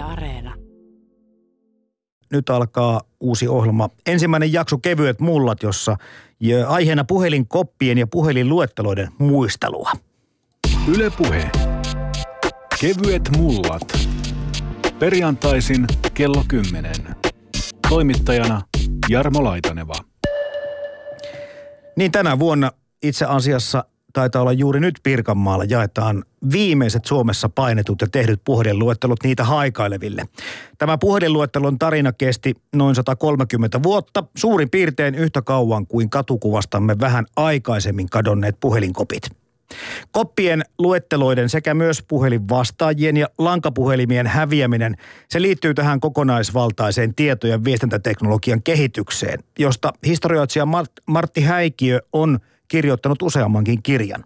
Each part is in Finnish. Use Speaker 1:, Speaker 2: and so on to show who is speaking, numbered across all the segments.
Speaker 1: Yle Areena.
Speaker 2: Nyt alkaa uusi ohjelma. Ensimmäinen jakso Kevyet mullat, jossa aiheena puhelinkoppien ja puhelinluetteloiden muistelua.
Speaker 3: Yle Puhe. Kevyet mullat. Perjantaisin kello 10. Toimittajana Jarmo Laitaneva.
Speaker 2: Niin tänä vuonna itse asiassa taitaa olla juuri nyt Pirkanmaalla jaetaan viimeiset Suomessa painetut ja tehdyt puhelinluettelot niitä haikaileville. Tämä puhelinluettelon tarina kesti noin 130 vuotta, suurin piirtein yhtä kauan kuin katukuvastamme vähän aikaisemmin kadonneet puhelinkopit. Koppien luetteloiden sekä myös puhelinvastaajien ja lankapuhelimien häviäminen, se liittyy tähän kokonaisvaltaiseen tieto- ja viestintäteknologian kehitykseen, josta historioitsija Martti Häikiö on kirjoittanut useammankin kirjan.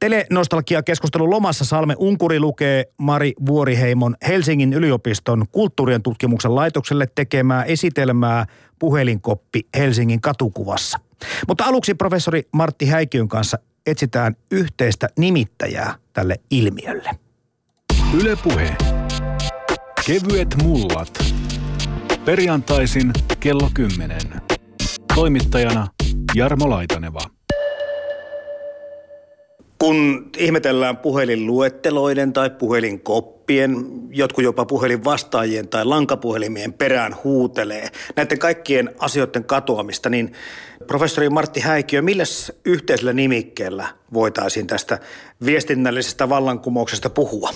Speaker 2: Telenostalgia-keskustelun lomassa Salme Unkuri lukee Mari Vuoriheimon Helsingin yliopiston kulttuurien tutkimuksen laitokselle tekemää esitelmää Puhelinkoppi Helsingin katukuvassa. Mutta aluksi professori Martti Häikiön kanssa etsitään yhteistä nimittäjää tälle ilmiölle.
Speaker 3: Ylepuhe. Kevyet mullat. Perjantaisin kello 10. Toimittajana Jarmo Laitaneva.
Speaker 2: Kun ihmetellään puhelinluetteloiden tai puhelinkoppien, jotkut jopa puhelinvastaajien tai lankapuhelimien perään huutelee näiden kaikkien asioiden katoamista, niin professori Martti Häikiö, millä yhteisellä nimikkeellä voitaisiin tästä viestinnällisestä vallankumouksesta puhua?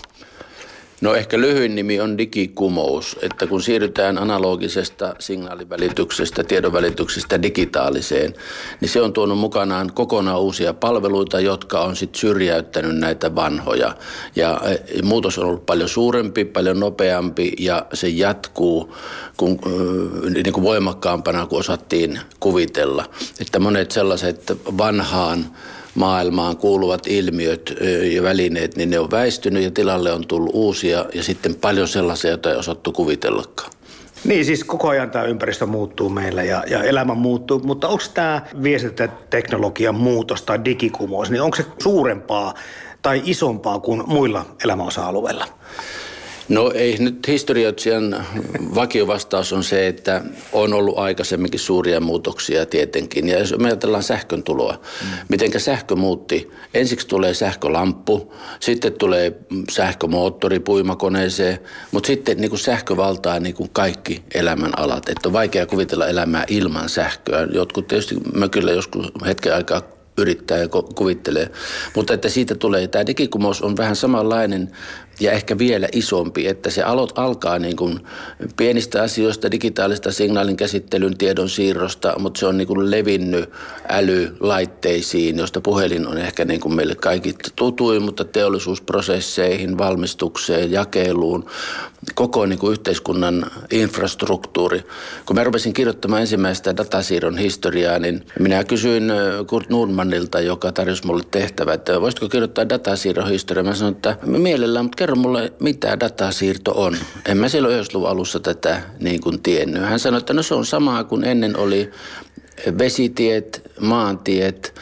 Speaker 4: No ehkä lyhyin nimi on digikumous, että kun siirrytään analogisesta signaalivälityksestä, tiedonvälityksestä digitaaliseen, niin se on tuonut mukanaan kokonaan uusia palveluita, jotka on sitten syrjäyttänyt näitä vanhoja. Ja e, muutos on ollut paljon suurempi, paljon nopeampi ja se jatkuu kun, niin kuin voimakkaampana kuin osattiin kuvitella. Että monet sellaiset vanhaan maailmaan kuuluvat ilmiöt ja välineet, niin ne on väistynyt ja tilalle on tullut uusia ja sitten paljon sellaisia, joita ei osattu kuvitellakaan.
Speaker 2: Niin, siis koko ajan tämä ympäristö muuttuu meillä ja, ja elämä muuttuu, mutta onko tämä viestintäteknologian muutos tai digikumous, niin onko se suurempaa tai isompaa kuin muilla elämäosa-alueilla?
Speaker 4: No ei nyt historioitsijan vakiovastaus on se, että on ollut aikaisemminkin suuria muutoksia tietenkin. Ja jos me ajatellaan sähkön tuloa, mm. miten sähkö muutti. Ensiksi tulee sähkölamppu, sitten tulee sähkömoottori puimakoneeseen, mutta sitten niin kuin sähkö valtaa niin kuin kaikki elämän alat. Että on vaikea kuvitella elämää ilman sähköä. Jotkut tietysti mökillä joskus hetken aikaa yrittää ja kuvittelee. Mutta että siitä tulee, tämä digikumous on vähän samanlainen ja ehkä vielä isompi, että se alot alkaa niin kuin pienistä asioista, digitaalista signaalin käsittelyn tiedon siirrosta, mutta se on niin kuin levinnyt älylaitteisiin, josta puhelin on ehkä niin kuin meille kaikki tutuin, mutta teollisuusprosesseihin, valmistukseen, jakeluun, koko niin kuin yhteiskunnan infrastruktuuri. Kun mä rupesin kirjoittamaan ensimmäistä datasiirron historiaa, niin minä kysyin Kurt Nordmannilta, joka tarjosi mulle tehtävä, että voisitko kirjoittaa datasiirron historiaa. Mä sanoin, että mielellään, mutta kerro mulle, mitä datasiirto on. En mä silloin 90-luvun alussa tätä niin kuin tiennyt. Hän sanoi, että no se on samaa kuin ennen oli vesitiet, maantiet,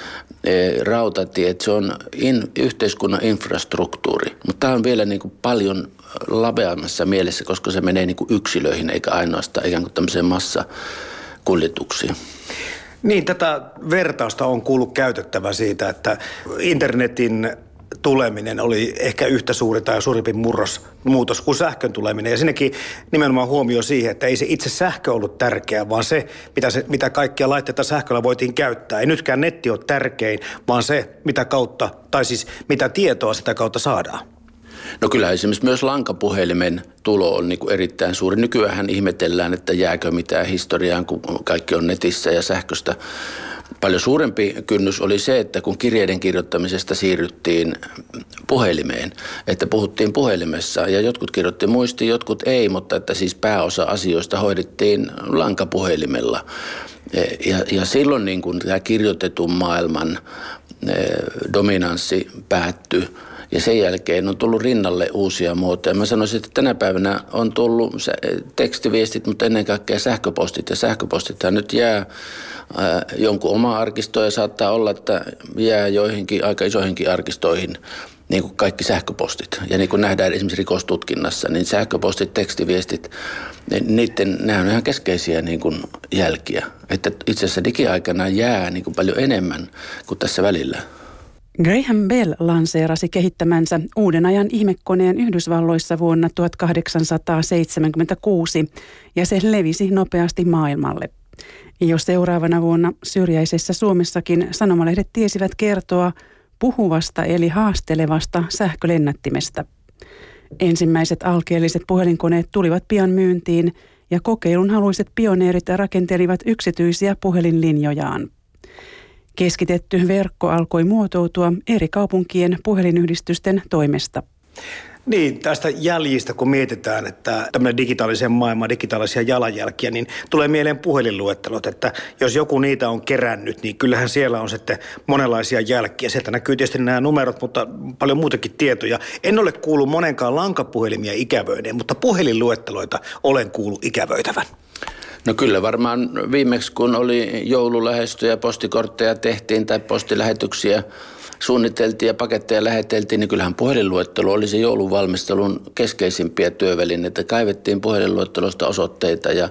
Speaker 4: e, rautatiet, se on in, yhteiskunnan infrastruktuuri. Mutta tämä on vielä niin kuin paljon laveammassa mielessä, koska se menee niin kuin yksilöihin eikä ainoastaan ikään kuin tämmöiseen massakuljetuksiin.
Speaker 2: Niin, tätä vertausta on kuullut käytettävä siitä, että internetin tuleminen oli ehkä yhtä suuri tai suurimpi murros, muutos kuin sähkön tuleminen. Ja sinnekin nimenomaan huomio siihen, että ei se itse sähkö ollut tärkeä, vaan se, mitä, se, mitä kaikkia laitteita sähköllä voitiin käyttää. Ei nytkään netti ole tärkein, vaan se, mitä kautta, tai siis mitä tietoa sitä kautta saadaan.
Speaker 4: No kyllä esimerkiksi myös lankapuhelimen tulo on niin kuin erittäin suuri. Nykyään ihmetellään, että jääkö mitään historiaan, kun kaikki on netissä ja sähköstä Paljon suurempi kynnys oli se, että kun kirjeiden kirjoittamisesta siirryttiin puhelimeen, että puhuttiin puhelimessa ja jotkut kirjoitti muisti, jotkut ei, mutta että siis pääosa asioista hoidettiin lankapuhelimella. Ja, ja silloin niin kuin tämä kirjoitetun maailman eh, dominanssi päättyi ja sen jälkeen on tullut rinnalle uusia muotoja. Mä sanoisin, että tänä päivänä on tullut tekstiviestit, mutta ennen kaikkea sähköpostit. Ja sähköpostithan nyt jää jonkun oma arkistoon ja saattaa olla, että jää joihinkin aika isoihinkin arkistoihin niin kuin kaikki sähköpostit. Ja niin kuin nähdään esimerkiksi rikostutkinnassa, niin sähköpostit, tekstiviestit, niiden, nämä on ihan keskeisiä niin kuin jälkiä. Että itse asiassa digiaikana jää niin kuin paljon enemmän kuin tässä välillä.
Speaker 1: Graham Bell lanseerasi kehittämänsä uuden ajan ihmekoneen Yhdysvalloissa vuonna 1876 ja se levisi nopeasti maailmalle. Jo seuraavana vuonna syrjäisessä Suomessakin sanomalehdet tiesivät kertoa puhuvasta eli haastelevasta sähkölennättimestä. Ensimmäiset alkeelliset puhelinkoneet tulivat pian myyntiin ja kokeilun haluiset pioneerit rakentelivat yksityisiä puhelinlinjojaan. Keskitetty verkko alkoi muotoutua eri kaupunkien puhelinyhdistysten toimesta.
Speaker 2: Niin, tästä jäljistä kun mietitään, että tämmöinen digitaalisen maailman digitaalisia jalanjälkiä, niin tulee mieleen puhelinluettelot, että jos joku niitä on kerännyt, niin kyllähän siellä on sitten monenlaisia jälkiä. Sieltä näkyy tietysti nämä numerot, mutta paljon muutakin tietoja. En ole kuullut monenkaan lankapuhelimia ikävöineen, mutta puhelinluetteloita olen kuullut ikävöitävän.
Speaker 4: No kyllä varmaan viimeksi kun oli joululähestö ja postikortteja tehtiin tai postilähetyksiä suunniteltiin ja paketteja läheteltiin, niin kyllähän puhelinluettelo oli se jouluvalmistelun keskeisimpiä työvälineitä. Kaivettiin puhelinluettelosta osoitteita ja,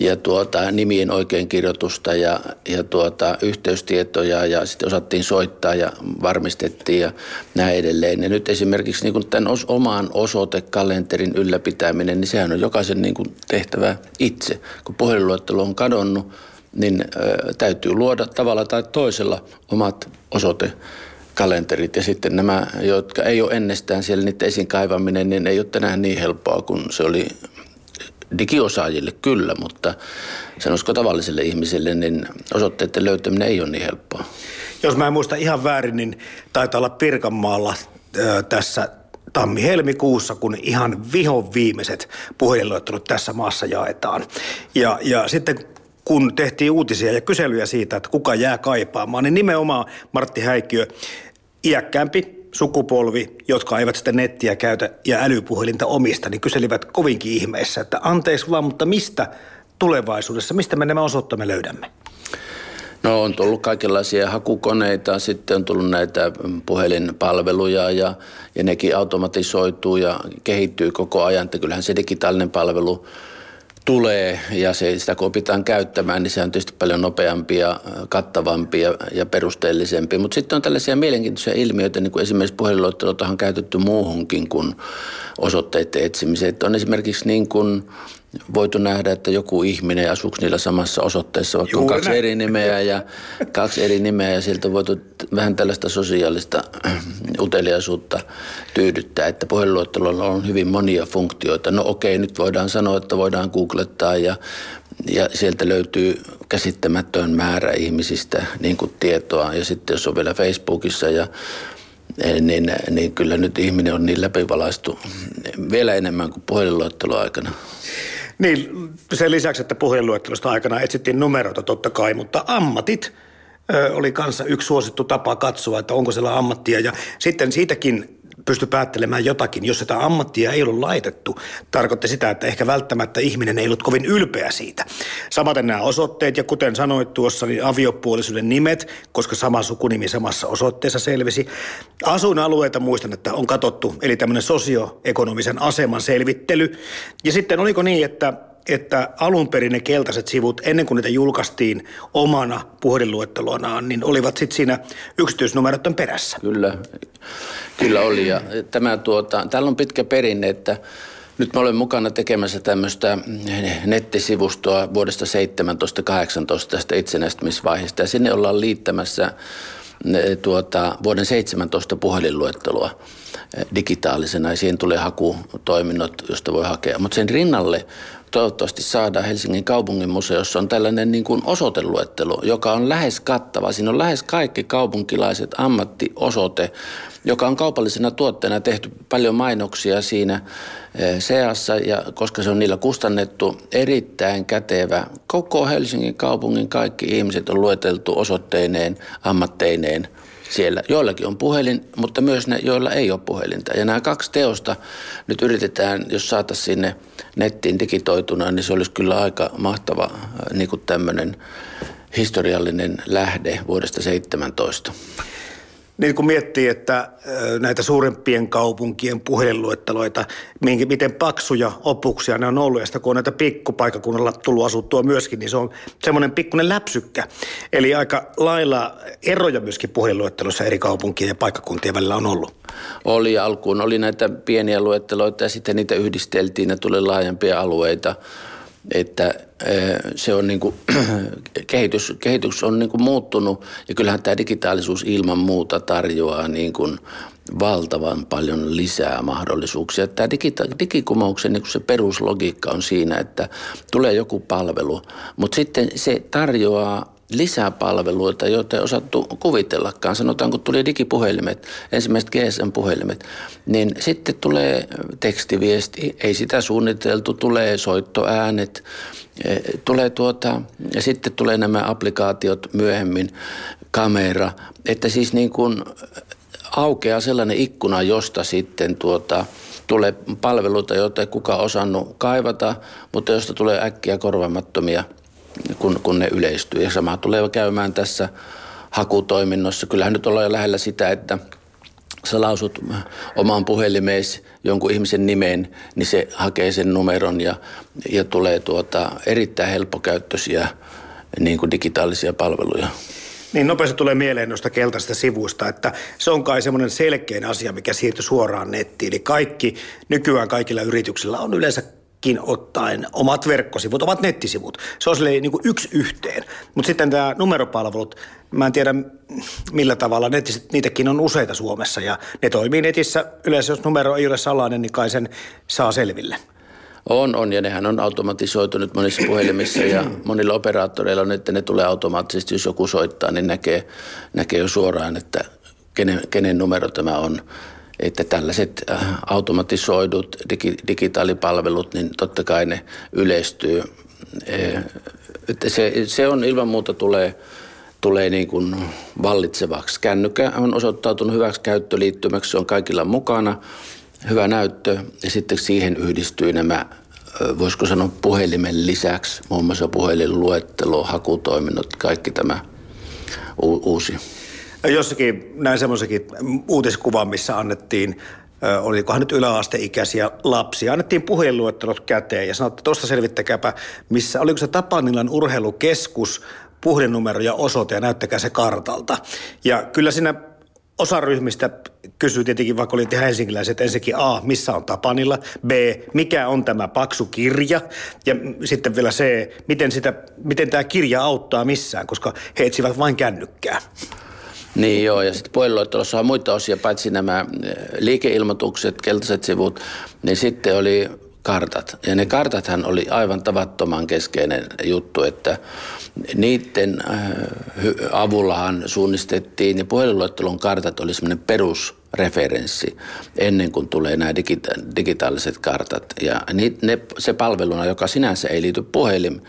Speaker 4: ja tuota, nimien oikeinkirjoitusta ja, ja tuota, yhteystietoja ja sitten osattiin soittaa ja varmistettiin ja näin edelleen. Ja nyt esimerkiksi niin tämän os, oman osoitekalenterin ylläpitäminen, niin sehän on jokaisen niin tehtävä itse. Kun puhelinluettelo on kadonnut, niin ö, täytyy luoda tavalla tai toisella omat osoite kalenterit ja sitten nämä, jotka ei ole ennestään siellä niiden esiin kaivaminen, niin ei ole tänään niin helppoa kuin se oli digiosaajille kyllä, mutta sanoisiko tavalliselle ihmiselle, niin osoitteiden löytäminen ei ole niin helppoa.
Speaker 2: Jos mä en muista ihan väärin, niin taitaa olla Pirkanmaalla ö, tässä tammi-helmikuussa, kun ihan vihon viimeiset puhelinluettelut tässä maassa jaetaan. Ja, ja sitten kun tehtiin uutisia ja kyselyjä siitä, että kuka jää kaipaamaan, niin nimenomaan Martti Häikkiö, iäkkäämpi sukupolvi, jotka eivät sitä nettiä käytä ja älypuhelinta omista, niin kyselivät kovinkin ihmeessä, että anteeksi vaan, mutta mistä tulevaisuudessa, mistä me nämä osoittamme löydämme?
Speaker 4: No on tullut kaikenlaisia hakukoneita, sitten on tullut näitä puhelinpalveluja ja, ja nekin automatisoituu ja kehittyy koko ajan. Että kyllähän se digitaalinen palvelu tulee ja se, sitä kun opitaan käyttämään, niin se on tietysti paljon nopeampi ja kattavampi ja, ja perusteellisempi. Mutta sitten on tällaisia mielenkiintoisia ilmiöitä, niin kuin esimerkiksi puhelinluettelot on käytetty muuhunkin kuin osoitteiden etsimiseen. Että on esimerkiksi niin kuin voitu nähdä, että joku ihminen asuuko niillä samassa osoitteessa, vaikka on kaksi eri nimeä ja kaksi eri nimeä ja sieltä on voitu vähän tällaista sosiaalista uteliaisuutta tyydyttää, että puhelinluettelolla on hyvin monia funktioita. No okei, nyt voidaan sanoa, että voidaan googlettaa ja, ja sieltä löytyy käsittämätön määrä ihmisistä niin kuin tietoa ja sitten jos on vielä Facebookissa ja niin, niin kyllä nyt ihminen on niin läpivalaistu vielä enemmän kuin puhelinluetteloaikana. aikana.
Speaker 2: Niin, sen lisäksi, että puhelinluettelosta aikana etsittiin numeroita totta kai, mutta ammatit ö, oli kanssa yksi suosittu tapa katsoa, että onko siellä ammattia. Ja sitten siitäkin pysty päättelemään jotakin, jos sitä ammattia ei ollut laitettu. Tarkoitti sitä, että ehkä välttämättä ihminen ei ollut kovin ylpeä siitä. Samaten nämä osoitteet ja kuten sanoit tuossa, niin aviopuolisuuden nimet, koska sama sukunimi samassa osoitteessa selvisi. Asuinalueita muistan, että on katottu, eli tämmöinen sosioekonomisen aseman selvittely. Ja sitten oliko niin, että että alun perin ne keltaiset sivut, ennen kuin niitä julkaistiin omana puhelinluettelonaan, niin olivat sitten siinä yksityisnumeroiden perässä.
Speaker 4: Kyllä, kyllä oli. Ja tämä tuota, täällä on pitkä perinne, että nyt mä olen mukana tekemässä tämmöistä nettisivustoa vuodesta 17-18 tästä itsenäistymisvaiheesta. Ja sinne ollaan liittämässä tuota, vuoden 17 puhelinluettelua digitaalisena ja siihen tulee hakutoiminnot, josta voi hakea. Mutta sen rinnalle toivottavasti saadaan Helsingin kaupungin museossa on tällainen niin kuin osoiteluettelo, joka on lähes kattava. Siinä on lähes kaikki kaupunkilaiset ammattiosoite, joka on kaupallisena tuotteena tehty paljon mainoksia siinä eh, seassa, ja koska se on niillä kustannettu erittäin kätevä. Koko Helsingin kaupungin kaikki ihmiset on lueteltu osoitteineen, ammatteineen – siellä. Joillakin on puhelin, mutta myös ne, joilla ei ole puhelinta. Ja nämä kaksi teosta nyt yritetään, jos saataisiin sinne nettiin digitoituna, niin se olisi kyllä aika mahtava äh, niin kuin tämmöinen historiallinen lähde vuodesta 17.
Speaker 2: Niin kun miettii, että näitä suurempien kaupunkien puhelinluetteloita, miten paksuja opuksia ne on ollut, ja sitä kun on näitä pikkupaikakunnalla tullut asuttua myöskin, niin se on semmoinen pikkuinen läpsykkä. Eli aika lailla eroja myöskin puhelinluetteloissa eri kaupunkien ja paikkakuntien välillä on ollut.
Speaker 4: Oli alkuun, oli näitä pieniä luetteloita ja sitten niitä yhdisteltiin ja tuli laajempia alueita että se on niin kuin, kehitys, kehitys on niin kuin muuttunut ja kyllähän tämä digitaalisuus ilman muuta tarjoaa niin kuin valtavan paljon lisää mahdollisuuksia. Tämä digita- digikumouksen niin se peruslogiikka on siinä, että tulee joku palvelu, mutta sitten se tarjoaa lisäpalveluita, joita ei osattu kuvitellakaan. Sanotaan, kun tuli digipuhelimet, ensimmäiset GSM-puhelimet, niin sitten tulee tekstiviesti, ei sitä suunniteltu, tulee soittoäänet, e, tulee tuota, ja sitten tulee nämä applikaatiot myöhemmin, kamera, että siis niin kuin aukeaa sellainen ikkuna, josta sitten tuota, tulee palveluita, joita ei kukaan osannut kaivata, mutta josta tulee äkkiä korvaamattomia – kun, kun ne yleistyy. Ja sama tulee käymään tässä hakutoiminnossa. Kyllähän nyt ollaan jo lähellä sitä, että sä lausut omaan puhelimeesi jonkun ihmisen nimen, niin se hakee sen numeron ja, ja tulee tuota erittäin helppokäyttöisiä niin kuin digitaalisia palveluja.
Speaker 2: Niin nopeasti tulee mieleen noista keltaisista sivuista, että se on kai semmoinen selkeä asia, mikä siirtyy suoraan nettiin. Eli kaikki, nykyään kaikilla yrityksillä on yleensä ottaen omat verkkosivut, omat nettisivut. Se on niin kuin yksi yhteen. Mutta sitten tämä numeropalvelut, mä en tiedä millä tavalla, nettiset, niitäkin on useita Suomessa ja ne toimii netissä. Yleensä jos numero ei ole salainen, niin kai sen saa selville.
Speaker 4: On, on ja nehän on automatisoitu nyt monissa puhelimissa ja monilla operaattoreilla on, että ne tulee automaattisesti, jos joku soittaa, niin näkee, näkee jo suoraan, että kenen, kenen numero tämä on että tällaiset äh, automatisoidut digi, digitaalipalvelut, niin totta kai ne yleistyy. Äh, että se, se on ilman muuta tulee, tulee niin kuin vallitsevaksi. Kännykkä on osoittautunut hyväksi käyttöliittymäksi, se on kaikilla mukana, hyvä näyttö ja sitten siihen yhdistyy nämä äh, voisiko sanoa puhelimen lisäksi, muun muassa puhelinluettelo, hakutoiminnot, kaikki tämä uusi.
Speaker 2: Jossakin näin semmoisenkin uutiskuvan, missä annettiin olikohan nyt yläasteikäisiä lapsia. Annettiin puhelinluettelot käteen ja sanottiin, että tuosta selvittäkääpä, missä, oliko se Tapanilan urheilukeskus, puhelinnumero ja osoite ja näyttäkää se kartalta. Ja kyllä siinä osa ryhmistä kysyy tietenkin, vaikka oli helsinkiläiset, ensinnäkin A, missä on Tapanilla, B, mikä on tämä paksu kirja, ja sitten vielä C, miten, sitä, miten tämä kirja auttaa missään, koska he etsivät vain kännykkää.
Speaker 4: Niin joo, ja sitten puhelinluettelossa on muita osia, paitsi nämä eh, liikeilmoitukset, keltaiset sivut, niin sitten oli kartat. Ja ne kartathan oli aivan tavattoman keskeinen juttu, että niiden eh, avullahan suunnistettiin, ja puhelinluettelon kartat oli semmoinen perusreferenssi ennen kuin tulee nämä digita- digitaaliset kartat. Ja ne, se palveluna, joka sinänsä ei liity puhelimeen,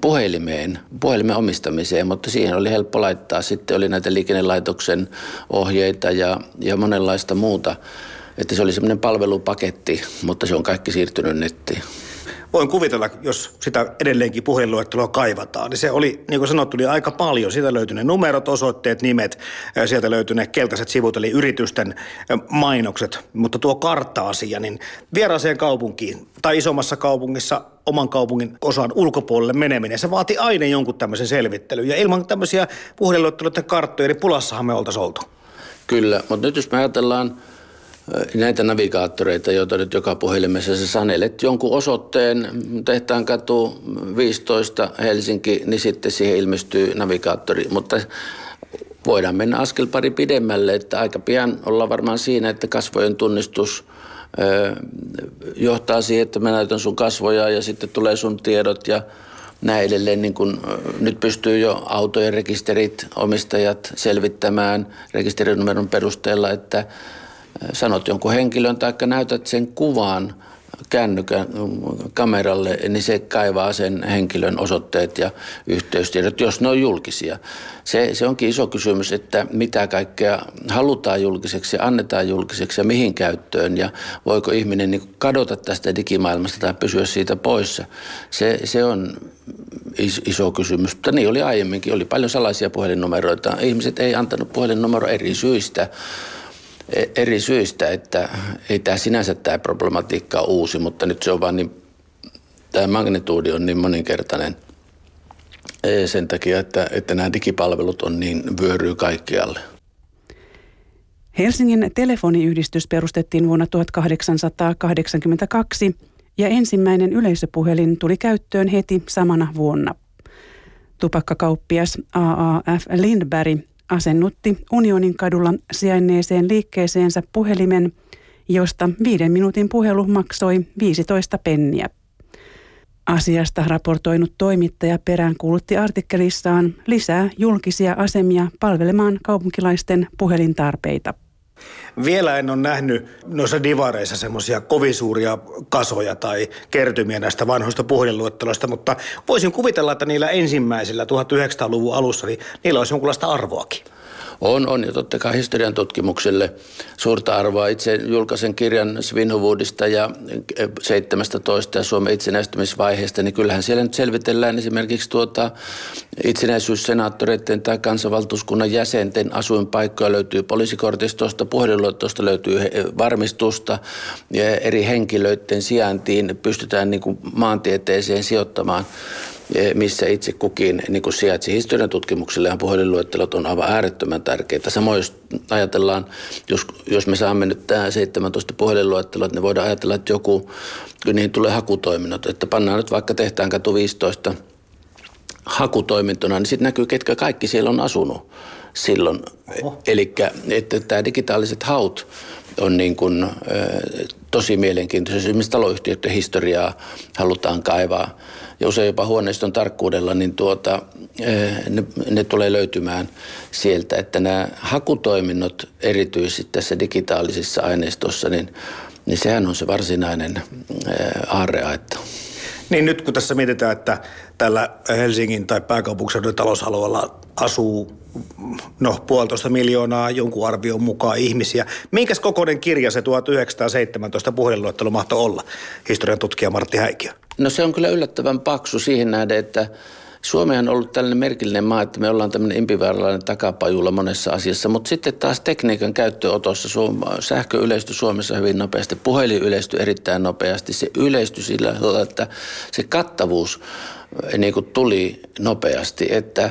Speaker 4: puhelimeen, puhelimen omistamiseen, mutta siihen oli helppo laittaa. Sitten oli näitä liikennelaitoksen ohjeita ja, ja monenlaista muuta. Että se oli semmoinen palvelupaketti, mutta se on kaikki siirtynyt nettiin
Speaker 2: voin kuvitella, jos sitä edelleenkin puhelinluetteloa kaivataan, niin se oli, niin kuin sanottu, niin aika paljon. Siitä löytyi ne numerot, osoitteet, nimet, sieltä löytyi ne keltaiset sivut, eli yritysten mainokset. Mutta tuo kartta-asia, niin vieraaseen kaupunkiin tai isommassa kaupungissa oman kaupungin osan ulkopuolelle meneminen, se vaati aina jonkun tämmöisen selvittelyn. Ja ilman tämmöisiä puhelinluetteloiden karttoja, niin pulassahan me oltaisiin oltu.
Speaker 4: Kyllä, mutta nyt jos me ajatellaan näitä navigaattoreita, joita nyt joka puhelimessa sä sanelet jonkun osoitteen, tehtaan katu 15 Helsinki, niin sitten siihen ilmestyy navigaattori. Mutta voidaan mennä askel pari pidemmälle, että aika pian ollaan varmaan siinä, että kasvojen tunnistus johtaa siihen, että mä näytän sun kasvoja ja sitten tulee sun tiedot ja näin edelleen. Niin kun, nyt pystyy jo autojen rekisterit, omistajat selvittämään rekisterinumeron perusteella, että sanot jonkun henkilön tai näytät sen kuvan kännykän kameralle, niin se kaivaa sen henkilön osoitteet ja yhteystiedot, jos ne on julkisia. Se, se onkin iso kysymys, että mitä kaikkea halutaan julkiseksi annetaan julkiseksi ja mihin käyttöön ja voiko ihminen niin kadota tästä digimaailmasta tai pysyä siitä poissa. Se, se on iso kysymys, mutta niin oli aiemminkin. Oli paljon salaisia puhelinnumeroita. Ihmiset ei antanut puhelinnumero eri syistä eri syistä, että ei tämä sinänsä tämä problematiikka ole uusi, mutta nyt se on vaan niin, tämä magnituudi on niin moninkertainen e, sen takia, että, että nämä digipalvelut on niin vyöryy kaikkialle.
Speaker 1: Helsingin telefoniyhdistys perustettiin vuonna 1882 ja ensimmäinen yleisöpuhelin tuli käyttöön heti samana vuonna. Tupakkakauppias AAF Lindberg asennutti Unionin kadulla sijainneeseen liikkeeseensä puhelimen, josta viiden minuutin puhelu maksoi 15 penniä. Asiasta raportoinut toimittaja peräänkuulutti artikkelissaan lisää julkisia asemia palvelemaan kaupunkilaisten puhelintarpeita.
Speaker 2: Vielä en ole nähnyt noissa divareissa semmoisia kovin suuria kasoja tai kertymiä näistä vanhoista puhelinluetteloista, mutta voisin kuvitella, että niillä ensimmäisillä 1900-luvun alussa, niin niillä olisi jonkunlaista arvoakin.
Speaker 4: On, on. Ja totta kai historian tutkimukselle suurta arvoa. Itse julkaisen kirjan Svinhuvuudista ja 17 ja Suomen itsenäistymisvaiheesta, niin kyllähän siellä nyt selvitellään esimerkiksi tuota itsenäisyyssenaattoreiden tai kansanvaltuuskunnan jäsenten asuinpaikkoja. Löytyy poliisikortistosta, puhelinluottosta löytyy varmistusta ja eri henkilöiden sijaintiin pystytään niin kuin maantieteeseen sijoittamaan missä itse kukin niin kuin sijaitsi historian tutkimukselle ja puhelinluettelot on aivan äärettömän tärkeitä. Samoin jos ajatellaan, jos, jos me saamme nyt tähän 17 puhelinluettelot, niin voidaan ajatella, että joku, niin tulee hakutoiminnot, että pannaan nyt vaikka tehtaan katu 15 hakutoimintona, niin sitten näkyy, ketkä kaikki siellä on asunut silloin. Eli että tämä digitaaliset haut on niin kuin, tosi mielenkiintoisia. Esimerkiksi taloyhtiöiden historiaa halutaan kaivaa ja usein jopa huoneiston tarkkuudella, niin tuota, ne, ne tulee löytymään sieltä, että nämä hakutoiminnot erityisesti tässä digitaalisessa aineistossa, niin, niin sehän on se varsinainen aarreaitta.
Speaker 2: Niin nyt kun tässä mietitään, että tällä Helsingin tai pääkaupunkiseudun talousalueella asuu no puolitoista miljoonaa jonkun arvion mukaan ihmisiä. Minkäs kokoinen kirja se 1917 puhelinluettelo mahtoi olla, historian tutkija Martti Häikiö?
Speaker 4: No se on kyllä yllättävän paksu siihen nähden, että Suomi on ollut tällainen merkillinen maa, että me ollaan tämmöinen impivääralainen takapajulla monessa asiassa, mutta sitten taas tekniikan käyttöotossa sähkö yleistyi Suomessa hyvin nopeasti, puhelin yleistyi erittäin nopeasti, se yleistyi sillä tavalla, että se kattavuus eh, niin kuin tuli nopeasti, että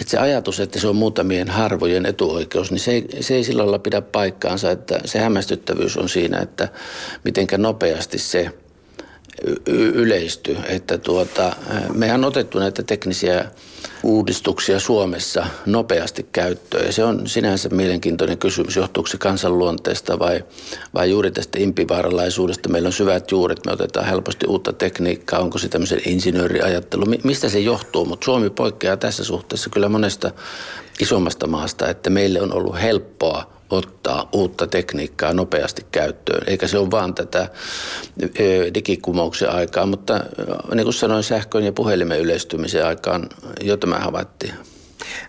Speaker 4: että se ajatus, että se on muutamien harvojen etuoikeus, niin se ei, se ei sillä lailla pidä paikkaansa, että se hämmästyttävyys on siinä, että mitenkä nopeasti se – yleisty. Että tuota, mehän on otettu näitä teknisiä uudistuksia Suomessa nopeasti käyttöön. Ja se on sinänsä mielenkiintoinen kysymys, johtuuko se kansanluonteesta vai, vai juuri tästä impivaaralaisuudesta. Meillä on syvät juuret, me otetaan helposti uutta tekniikkaa, onko se tämmöisen insinööriajattelu, mistä se johtuu. Mutta Suomi poikkeaa tässä suhteessa kyllä monesta isommasta maasta, että meille on ollut helppoa ottaa uutta tekniikkaa nopeasti käyttöön. Eikä se ole vaan tätä digikumouksen aikaa, mutta niin kuin sanoin, sähkön ja puhelimen yleistymisen aikaan jo tämä havaittiin.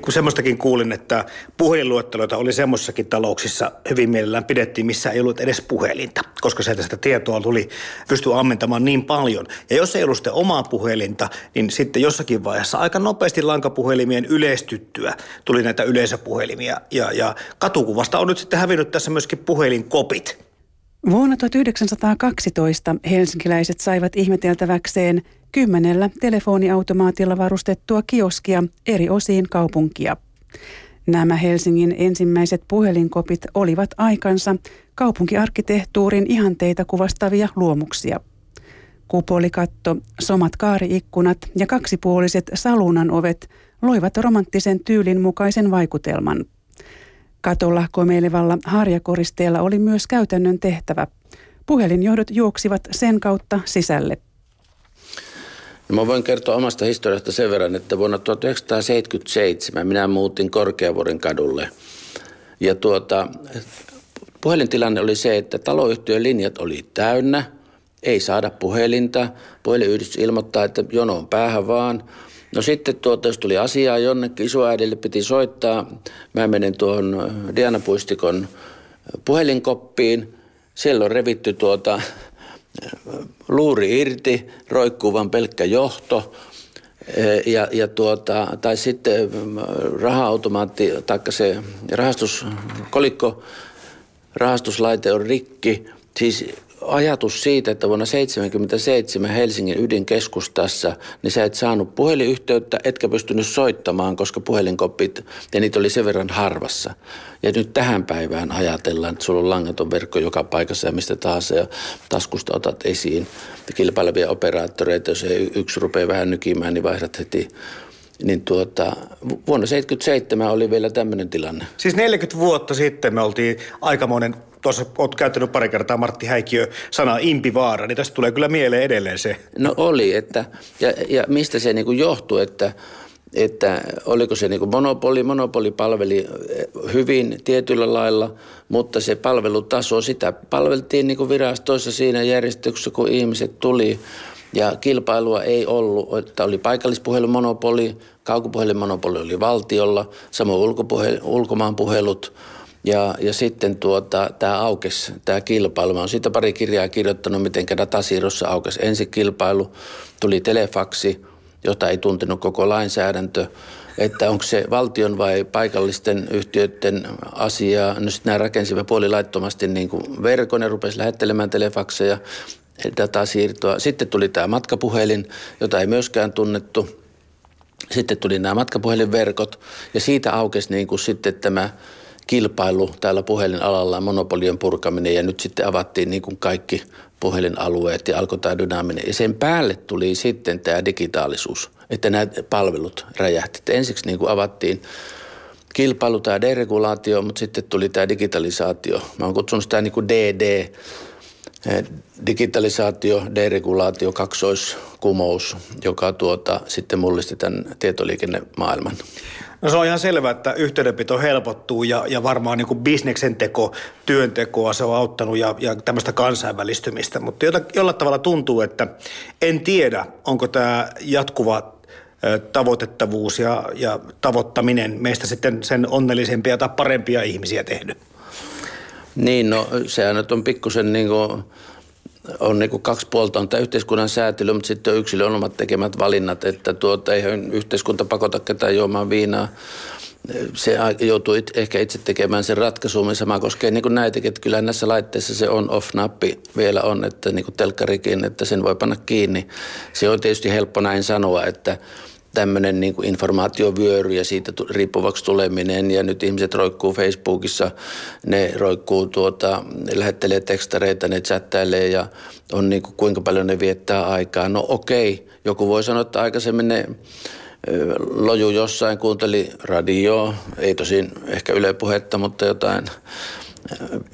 Speaker 2: Kun semmoistakin kuulin, että puhelinluetteloita oli semmoisissakin talouksissa hyvin mielellään pidettiin, missä ei ollut edes puhelinta, koska sieltä sitä tietoa tuli, pystyi ammentamaan niin paljon. Ja jos ei ollut sitten omaa puhelinta, niin sitten jossakin vaiheessa aika nopeasti lankapuhelimien yleistyttyä tuli näitä yleisöpuhelimia. Ja, ja katukuvasta on nyt sitten hävinnyt tässä myöskin puhelinkopit.
Speaker 1: Vuonna 1912 helsinkiläiset saivat ihmeteltäväkseen kymmenellä telefoniautomaatilla varustettua kioskia eri osiin kaupunkia. Nämä Helsingin ensimmäiset puhelinkopit olivat aikansa kaupunkiarkkitehtuurin ihanteita kuvastavia luomuksia. Kupolikatto, somat kaariikkunat ja kaksipuoliset salunan ovet loivat romanttisen tyylin mukaisen vaikutelman. Katolla komeilevalla harjakoristeella oli myös käytännön tehtävä. Puhelinjohdot juoksivat sen kautta sisälle.
Speaker 4: No mä voin kertoa omasta historiasta sen verran, että vuonna 1977 minä muutin Korkeavuoren kadulle. Ja tuota, puhelintilanne oli se, että taloyhtiön linjat oli täynnä, ei saada puhelinta. Puhelinyhdistys ilmoittaa, että jono on päähän vaan. No sitten tuota, jos tuli asiaa jonnekin, isoäidille piti soittaa. Mä menen tuohon Diana Puistikon puhelinkoppiin. Siellä on revitty tuota luuri irti, roikkuu vain pelkkä johto. Ja, ja tuota, tai sitten raha-automaatti, taikka se rahastuskolikko, rahastuslaite on rikki. Siis ajatus siitä, että vuonna 1977 Helsingin ydinkeskustassa, niin sä et saanut puhelinyhteyttä, etkä pystynyt soittamaan, koska puhelinkopit, ja niitä oli sen verran harvassa. Ja nyt tähän päivään ajatellaan, että sulla on langaton verkko joka paikassa ja mistä tahansa, ja taskusta otat esiin kilpailevia operaattoreita, jos ei yksi rupeaa vähän nykimään, niin vaihdat heti niin tuota, vuonna 1977 oli vielä tämmöinen tilanne.
Speaker 2: Siis 40 vuotta sitten me oltiin aikamoinen tuossa olet käyttänyt pari kertaa Martti Häikiö sanaa impivaara, niin tästä tulee kyllä mieleen edelleen se.
Speaker 4: No oli, että, ja, ja mistä se niin johtuu, että, että oliko se niin monopoli, monopoli palveli eh, hyvin tietyllä lailla, mutta se palvelutaso, sitä palveltiin niin virastoissa siinä järjestyksessä, kun ihmiset tuli. Ja kilpailua ei ollut, että oli paikallispuhelumonopoli, kaukopuhelumonopoli oli valtiolla, samoin ulkopuhel, ulkomaan puhelut – ja, ja sitten tuota, tämä aukesi, tämä kilpailu. Mä olen siitä pari kirjaa kirjoittanut, miten datasiirrossa aukesi ensi kilpailu. Tuli telefaksi, jota ei tuntenut koko lainsäädäntö. Että onko se valtion vai paikallisten yhtiöiden asia. No sitten nämä rakensivat puolilaittomasti niin kuin verkon ja rupesi lähettelemään telefakseja datasiirtoa. Sitten tuli tämä matkapuhelin, jota ei myöskään tunnettu. Sitten tuli nämä matkapuhelinverkot ja siitä aukesi niin kuin sitten tämä kilpailu täällä puhelinalalla, monopolien purkaminen ja nyt sitten avattiin niin kuin kaikki puhelinalueet ja alkoi tämä dynaaminen. Ja sen päälle tuli sitten tämä digitaalisuus, että nämä palvelut räjähti. Että ensiksi niin kuin avattiin kilpailu, tämä deregulaatio, mutta sitten tuli tämä digitalisaatio. Mä oon kutsunut sitä niin kuin DD, eh, digitalisaatio, deregulaatio, kaksoiskumous, joka tuota, sitten mullisti tämän tietoliikennemaailman.
Speaker 2: No se on ihan selvää, että yhteydenpito helpottuu ja, ja varmaan niin kuin bisneksen teko, työntekoa se on auttanut ja, ja tämmöistä kansainvälistymistä. Mutta jollain tavalla tuntuu, että en tiedä, onko tämä jatkuva tavoitettavuus ja, ja tavoittaminen meistä sitten sen onnellisempia tai parempia ihmisiä tehnyt.
Speaker 4: Niin, no sehän nyt on pikkusen niin kuin on niin kuin kaksi puolta. On tämä yhteiskunnan säätely, mutta sitten on yksilön omat tekemät valinnat, että tuota, eihän yhteiskunta pakota ketään juomaan viinaa. Se joutuu it, ehkä itse tekemään sen ratkaisun, sama koskee niin kuin näitäkin, että kyllä näissä laitteissa se on-off-nappi vielä on, että niin kuin telkkarikin, että sen voi panna kiinni. Se on tietysti helppo näin sanoa, että tämmöinen niin kuin informaatiovyöry ja siitä riippuvaksi tuleminen. Ja nyt ihmiset roikkuu Facebookissa, ne roikkuu tuota, lähettelee tekstareita, ne chattailee ja on niin kuin, kuinka paljon ne viettää aikaa. No okei, joku voi sanoa, että aikaisemmin ne loju jossain, kuunteli radioa, ei tosin ehkä ylepuhetta, mutta jotain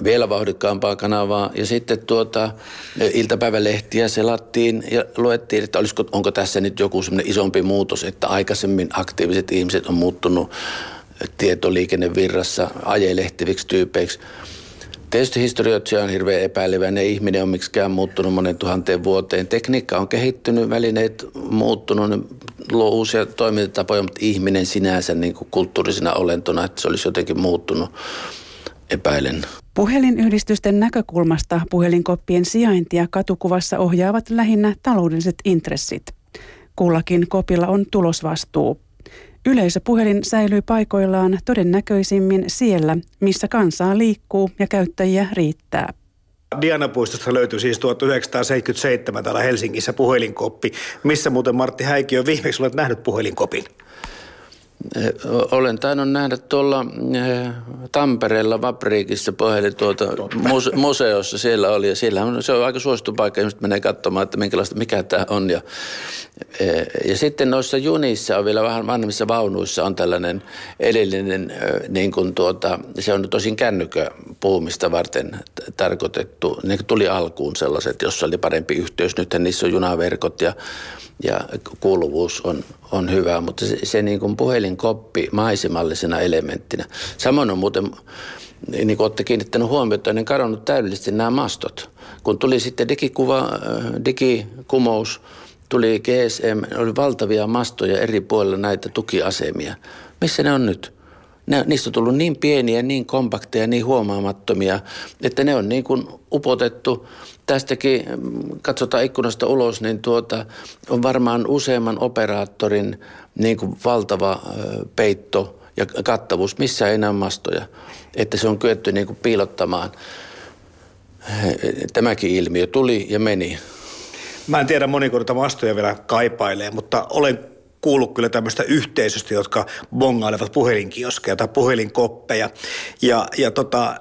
Speaker 4: vielä vauhdikkaampaa kanavaa. Ja sitten tuota, iltapäivälehtiä selattiin ja luettiin, että olisiko, onko tässä nyt joku semmoinen isompi muutos, että aikaisemmin aktiiviset ihmiset on muuttunut tietoliikennevirrassa ajelehtiviksi tyypeiksi. Tietysti historioitsija on hirveän epäileväinen. Ihminen on miksikään muuttunut monen tuhanteen vuoteen. Tekniikka on kehittynyt, välineet muuttunut, ne luo uusia toimintatapoja, mutta ihminen sinänsä niin kuin kulttuurisena olentona, että se olisi jotenkin muuttunut epäilen.
Speaker 1: Puhelinyhdistysten näkökulmasta puhelinkoppien sijaintia katukuvassa ohjaavat lähinnä taloudelliset intressit. Kullakin kopilla on tulosvastuu. Yleisöpuhelin säilyy paikoillaan todennäköisimmin siellä, missä kansaa liikkuu ja käyttäjiä riittää.
Speaker 2: Dianapuistosta löytyi siis 1977 täällä Helsingissä puhelinkoppi. Missä muuten Martti Häikiö viimeksi olet nähnyt puhelinkopin?
Speaker 4: Olen tainnut nähdä tuolla Tampereella Vapriikissa tuota muse- museossa siellä oli ja siellä on, se on aika suosittu paikka, ihmiset menee katsomaan, että minkälaista, mikä tämä on ja, ja sitten noissa junissa on vielä vähän vanhemmissa vaunuissa on tällainen edellinen, niin kuin tuota, se on tosin kännykö puhumista varten tarkoitettu, ne tuli alkuun sellaiset, jossa oli parempi yhteys, nythän niissä on junaverkot ja ja kuuluvuus on, on hyvä, mutta se, se niin kuin puhelinkoppi maisemallisena elementtinä. Samoin on muuten, niin kuin olette kiinnittänyt huomiota, niin kadonnut täydellisesti nämä mastot. Kun tuli sitten digikuva, äh, digikumous, tuli GSM, oli valtavia mastoja eri puolilla näitä tukiasemia. Missä ne on nyt? Ne, niistä on tullut niin pieniä, niin kompakteja, niin huomaamattomia, että ne on niin kuin upotettu tästäkin mm, katsotaan ikkunasta ulos, niin tuota, on varmaan useamman operaattorin niin kuin valtava peitto ja kattavuus, missä ei näy mastoja. Että se on kyetty niin kuin piilottamaan. Tämäkin ilmiö tuli ja meni.
Speaker 2: Mä en tiedä moniko mastoja vielä kaipailee, mutta olen kuullut kyllä tämmöistä yhteisöstä, jotka bongailevat puhelinkioskeja tai puhelinkoppeja. Ja, ja tota,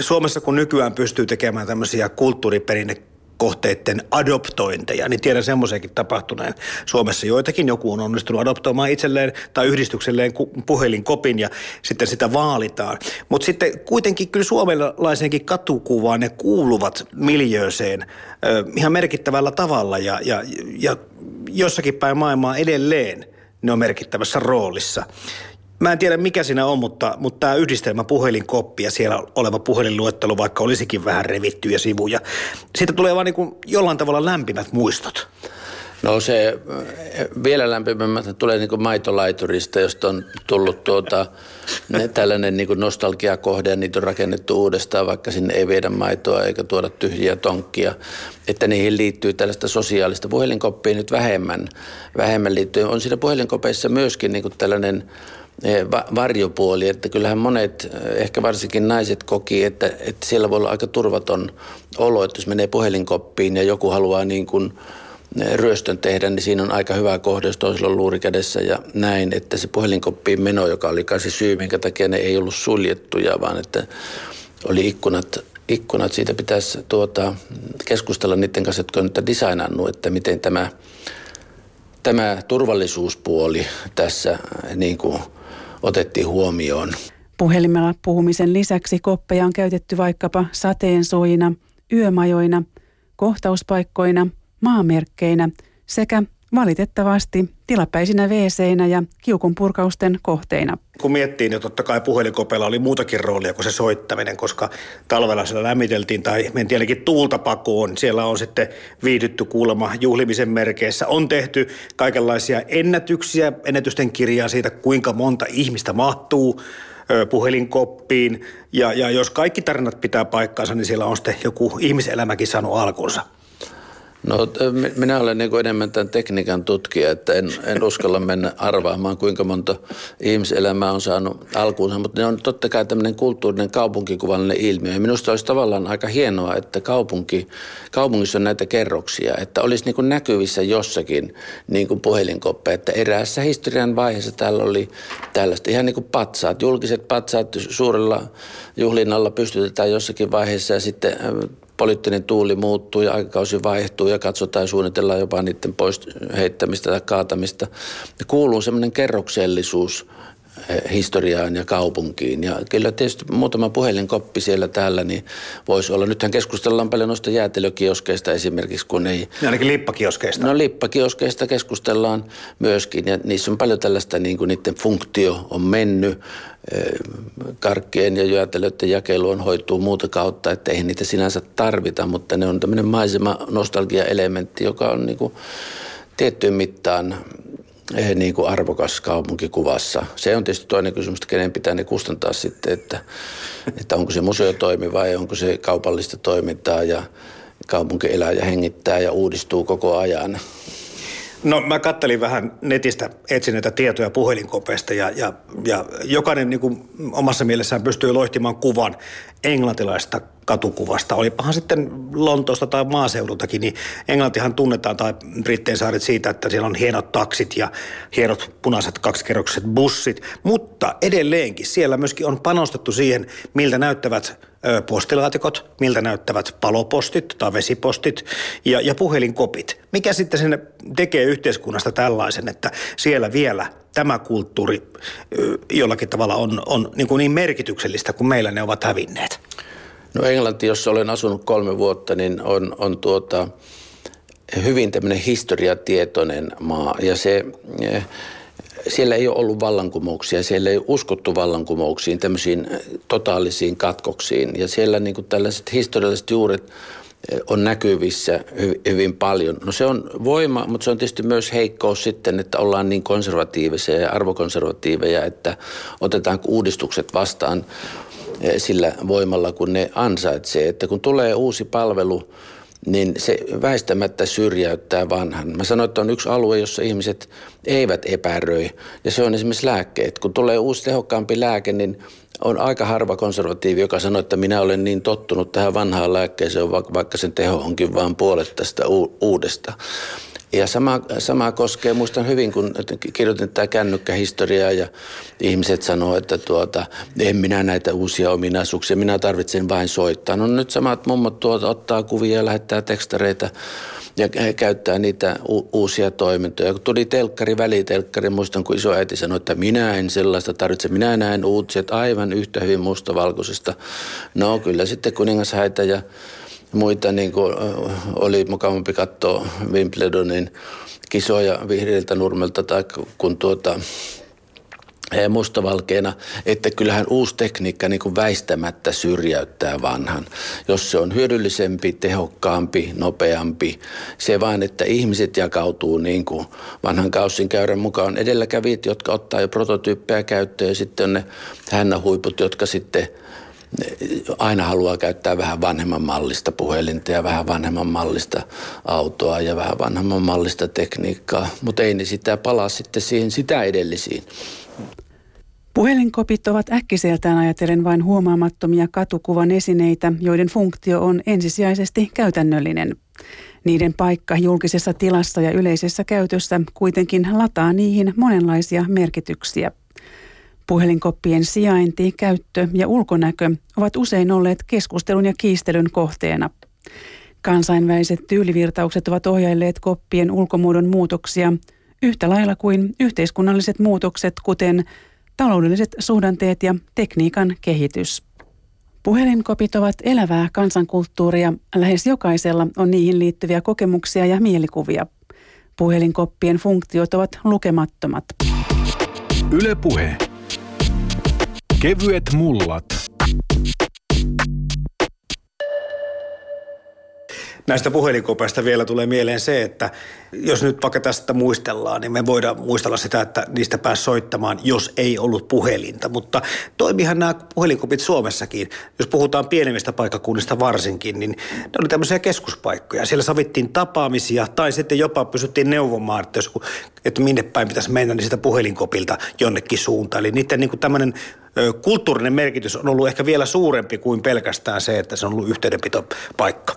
Speaker 2: Suomessa kun nykyään pystyy tekemään tämmöisiä kulttuuriperinne kohteiden adoptointeja, niin tiedän semmoisenkin tapahtuneen Suomessa. Joitakin joku on onnistunut adoptoimaan itselleen tai yhdistykselleen puhelinkopin ja sitten sitä vaalitaan. Mutta sitten kuitenkin kyllä suomalaisenkin katukuvaan ne kuuluvat miljööseen ihan merkittävällä tavalla ja, ja, ja jossakin päin maailmaa edelleen ne on merkittävässä roolissa. Mä en tiedä mikä siinä on, mutta, mutta tämä yhdistelmä puhelinkoppi ja siellä oleva puhelinluettelo, vaikka olisikin vähän revittyjä sivuja, siitä tulee vaan niin jollain tavalla lämpimät muistot.
Speaker 4: No se vielä lämpimämmät tulee niin kuin maitolaiturista, josta on tullut tuota, ne, tällainen niin kuin nostalgiakohde ja niitä on rakennettu uudestaan, vaikka sinne ei viedä maitoa eikä tuoda tyhjiä tonkkia. Että niihin liittyy tällaista sosiaalista puhelinkoppia nyt vähemmän, vähemmän liittyy. On siinä puhelinkopeissa myöskin niin kuin tällainen Eh, varjopuoli, että kyllähän monet, eh, ehkä varsinkin naiset koki, että, että siellä voi olla aika turvaton olo, että jos menee puhelinkoppiin ja joku haluaa niin kuin eh, ryöstön tehdä, niin siinä on aika hyvä kohde, jos toisella on luuri kädessä ja näin, että se puhelinkoppiin meno, joka oli kai se syy, minkä takia ne ei ollut suljettuja, vaan että oli ikkunat, ikkunat siitä pitäisi tuota, keskustella niiden kanssa, jotka on nyt designannut, että miten tämä, tämä turvallisuuspuoli tässä niin kuin – otettiin huomioon.
Speaker 1: Puhelimella puhumisen lisäksi koppeja on käytetty vaikkapa sateensuojina, yömajoina, kohtauspaikkoina, maamerkkeinä sekä valitettavasti tilapäisinä wc ja kiukun purkausten kohteina.
Speaker 2: Kun miettii, niin totta kai puhelinkopeilla oli muutakin roolia kuin se soittaminen, koska talvella siellä lämmiteltiin tai mentiin ainakin tuulta pakoon. Siellä on sitten viihdytty kuulemma juhlimisen merkeissä. On tehty kaikenlaisia ennätyksiä, ennätysten kirjaa siitä, kuinka monta ihmistä mahtuu puhelinkoppiin. Ja, ja jos kaikki tarinat pitää paikkaansa, niin siellä on sitten joku ihmiselämäkin saanut alkunsa.
Speaker 4: No minä olen niin kuin enemmän tämän tekniikan tutkija, että en, en uskalla mennä arvaamaan kuinka monta ihmiselämää on saanut alkuunsa, mutta ne on totta kai tämmöinen kulttuurinen kaupunkikuvallinen ilmiö. Ja minusta olisi tavallaan aika hienoa, että kaupunki, kaupungissa on näitä kerroksia, että olisi niin kuin näkyvissä jossakin niin kuin puhelinkoppeja, että eräässä historian vaiheessa täällä oli tällaista ihan niin kuin patsaat, julkiset patsaat suurella juhlinnalla pystytetään jossakin vaiheessa ja sitten poliittinen tuuli muuttuu ja aikakausi vaihtuu ja katsotaan ja suunnitellaan jopa niiden pois heittämistä tai kaatamista. Ja kuuluu semmoinen kerroksellisuus historiaan ja kaupunkiin. Ja kyllä tietysti muutama puhelinkoppi siellä täällä niin voisi olla. Nythän keskustellaan paljon noista jäätelökioskeista esimerkiksi, kun ei...
Speaker 2: Ja ainakin lippakioskeista.
Speaker 4: No lippakioskeista keskustellaan myöskin ja niissä on paljon tällaista, niin kuin niiden funktio on mennyt karkkien ja jyötelöiden jakeluun hoituu muuta kautta, että ei niitä sinänsä tarvita, mutta ne on tämmöinen maisema nostalgia-elementti, joka on niin kuin tiettyyn mittaan eh, niin kuin arvokas kaupunkikuvassa. Se on tietysti toinen kysymys, että kenen pitää ne kustantaa sitten, että, että onko se museotoimi vai onko se kaupallista toimintaa ja kaupunki elää ja hengittää ja uudistuu koko ajan.
Speaker 2: No mä kattelin vähän netistä, etsin näitä tietoja puhelinkopeista ja, ja, ja jokainen niin kuin omassa mielessään pystyy loihtimaan kuvan englantilaista katukuvasta. Olipahan sitten Lontoosta tai maaseudultakin, niin Englantihan tunnetaan tai Brittein saaret siitä, että siellä on hienot taksit ja hienot punaiset kaksikerrokset bussit. Mutta edelleenkin siellä myöskin on panostettu siihen, miltä näyttävät postilaatikot, miltä näyttävät palopostit tai vesipostit ja, ja puhelinkopit. Mikä sitten sen tekee yhteiskunnasta tällaisen, että siellä vielä tämä kulttuuri jollakin tavalla on, on niin, kuin niin merkityksellistä, kun meillä ne ovat hävinneet?
Speaker 4: No Englanti, jossa olen asunut kolme vuotta, niin on, on tuota, hyvin tämmöinen historiatietoinen maa ja se siellä ei ole ollut vallankumouksia, siellä ei uskottu vallankumouksiin, tämmöisiin äh, totaalisiin katkoksiin. Ja siellä niin kuin tällaiset historialliset juuret äh, on näkyvissä hyvin paljon. No se on voima, mutta se on tietysti myös heikkous sitten, että ollaan niin konservatiivisia ja arvokonservatiiveja, että otetaan uudistukset vastaan sillä voimalla, kun ne ansaitsee. Että kun tulee uusi palvelu, niin se väistämättä syrjäyttää vanhan. Mä sanoin, että on yksi alue, jossa ihmiset eivät epäröi, ja se on esimerkiksi lääkkeet. Kun tulee uusi tehokkaampi lääke, niin on aika harva konservatiivi, joka sanoo, että minä olen niin tottunut tähän vanhaan lääkkeeseen, vaikka sen teho onkin vain puolet tästä uudesta. Ja sama, sama koskee, muistan hyvin, kun kirjoitin tätä kännykkähistoriaa ja ihmiset sanoo, että tuota, en minä näitä uusia ominaisuuksia, minä tarvitsen vain soittaa. No nyt samat mummot tuota, ottaa kuvia ja lähettää tekstareita ja käyttää niitä u- uusia toimintoja. Kun tuli telkkari, välitelkkari, muistan kun isoäiti sanoi, että minä en sellaista tarvitse, minä näen uutiset aivan yhtä hyvin mustavalkoisesta. No kyllä sitten kuningas ja muita niin kuin, oli mukavampi katsoa Wimbledonin kisoja vihreiltä nurmelta tai kun tuota, mustavalkeena, että kyllähän uusi tekniikka niin kuin väistämättä syrjäyttää vanhan. Jos se on hyödyllisempi, tehokkaampi, nopeampi, se vaan, että ihmiset jakautuu niin kuin vanhan kaussin käyrän mukaan. Edelläkävijät, jotka ottaa jo prototyyppejä käyttöön ja sitten on ne hännähuiput, jotka sitten – aina haluaa käyttää vähän vanhemman mallista puhelinta ja vähän vanhemman mallista autoa ja vähän vanhemman mallista tekniikkaa, mutta ei ne sitä palaa sitten siihen sitä edellisiin.
Speaker 1: Puhelinkopit ovat äkkiseltään ajatellen vain huomaamattomia katukuvan esineitä, joiden funktio on ensisijaisesti käytännöllinen. Niiden paikka julkisessa tilassa ja yleisessä käytössä kuitenkin lataa niihin monenlaisia merkityksiä. Puhelinkoppien sijainti, käyttö ja ulkonäkö ovat usein olleet keskustelun ja kiistelyn kohteena. Kansainväliset tyylivirtaukset ovat ohjailleet koppien ulkomuodon muutoksia yhtä lailla kuin yhteiskunnalliset muutokset, kuten taloudelliset suhdanteet ja tekniikan kehitys. Puhelinkopit ovat elävää kansankulttuuria. Lähes jokaisella on niihin liittyviä kokemuksia ja mielikuvia. Puhelinkoppien funktiot ovat lukemattomat.
Speaker 3: Ylepuhe. Kevyet mullat.
Speaker 2: Näistä puhelinkopeista vielä tulee mieleen se, että jos nyt vaikka tästä muistellaan, niin me voidaan muistella sitä, että niistä pääsi soittamaan, jos ei ollut puhelinta. Mutta toimihan nämä puhelinkopit Suomessakin. Jos puhutaan pienemmistä paikkakunnista varsinkin, niin ne oli tämmöisiä keskuspaikkoja. Siellä savittiin tapaamisia tai sitten jopa pysyttiin neuvomaan, että, jos, että minne päin pitäisi mennä, niin sitä puhelinkopilta jonnekin suuntaan. Eli niiden niin tämmöinen kulttuurinen merkitys on ollut ehkä vielä suurempi kuin pelkästään se, että se on ollut yhteydenpitopaikka.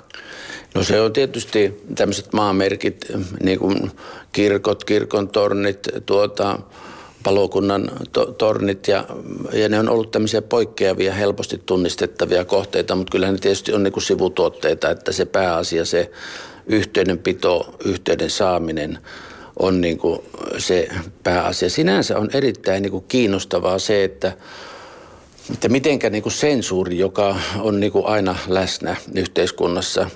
Speaker 4: No se on tietysti tämmöiset maamerkit, niin kuin kirkot, kirkon tornit, tuota, palokunnan to- tornit ja, ja ne on ollut tämmöisiä poikkeavia, helposti tunnistettavia kohteita, mutta kyllähän ne tietysti on niin kuin sivutuotteita, että se pääasia, se yhteydenpito, yhteyden saaminen on niin kuin se pääasia. Sinänsä on erittäin niin kuin kiinnostavaa se, että että mitenkä niin kuin sensuuri, joka on niin kuin aina läsnä yhteiskunnassa,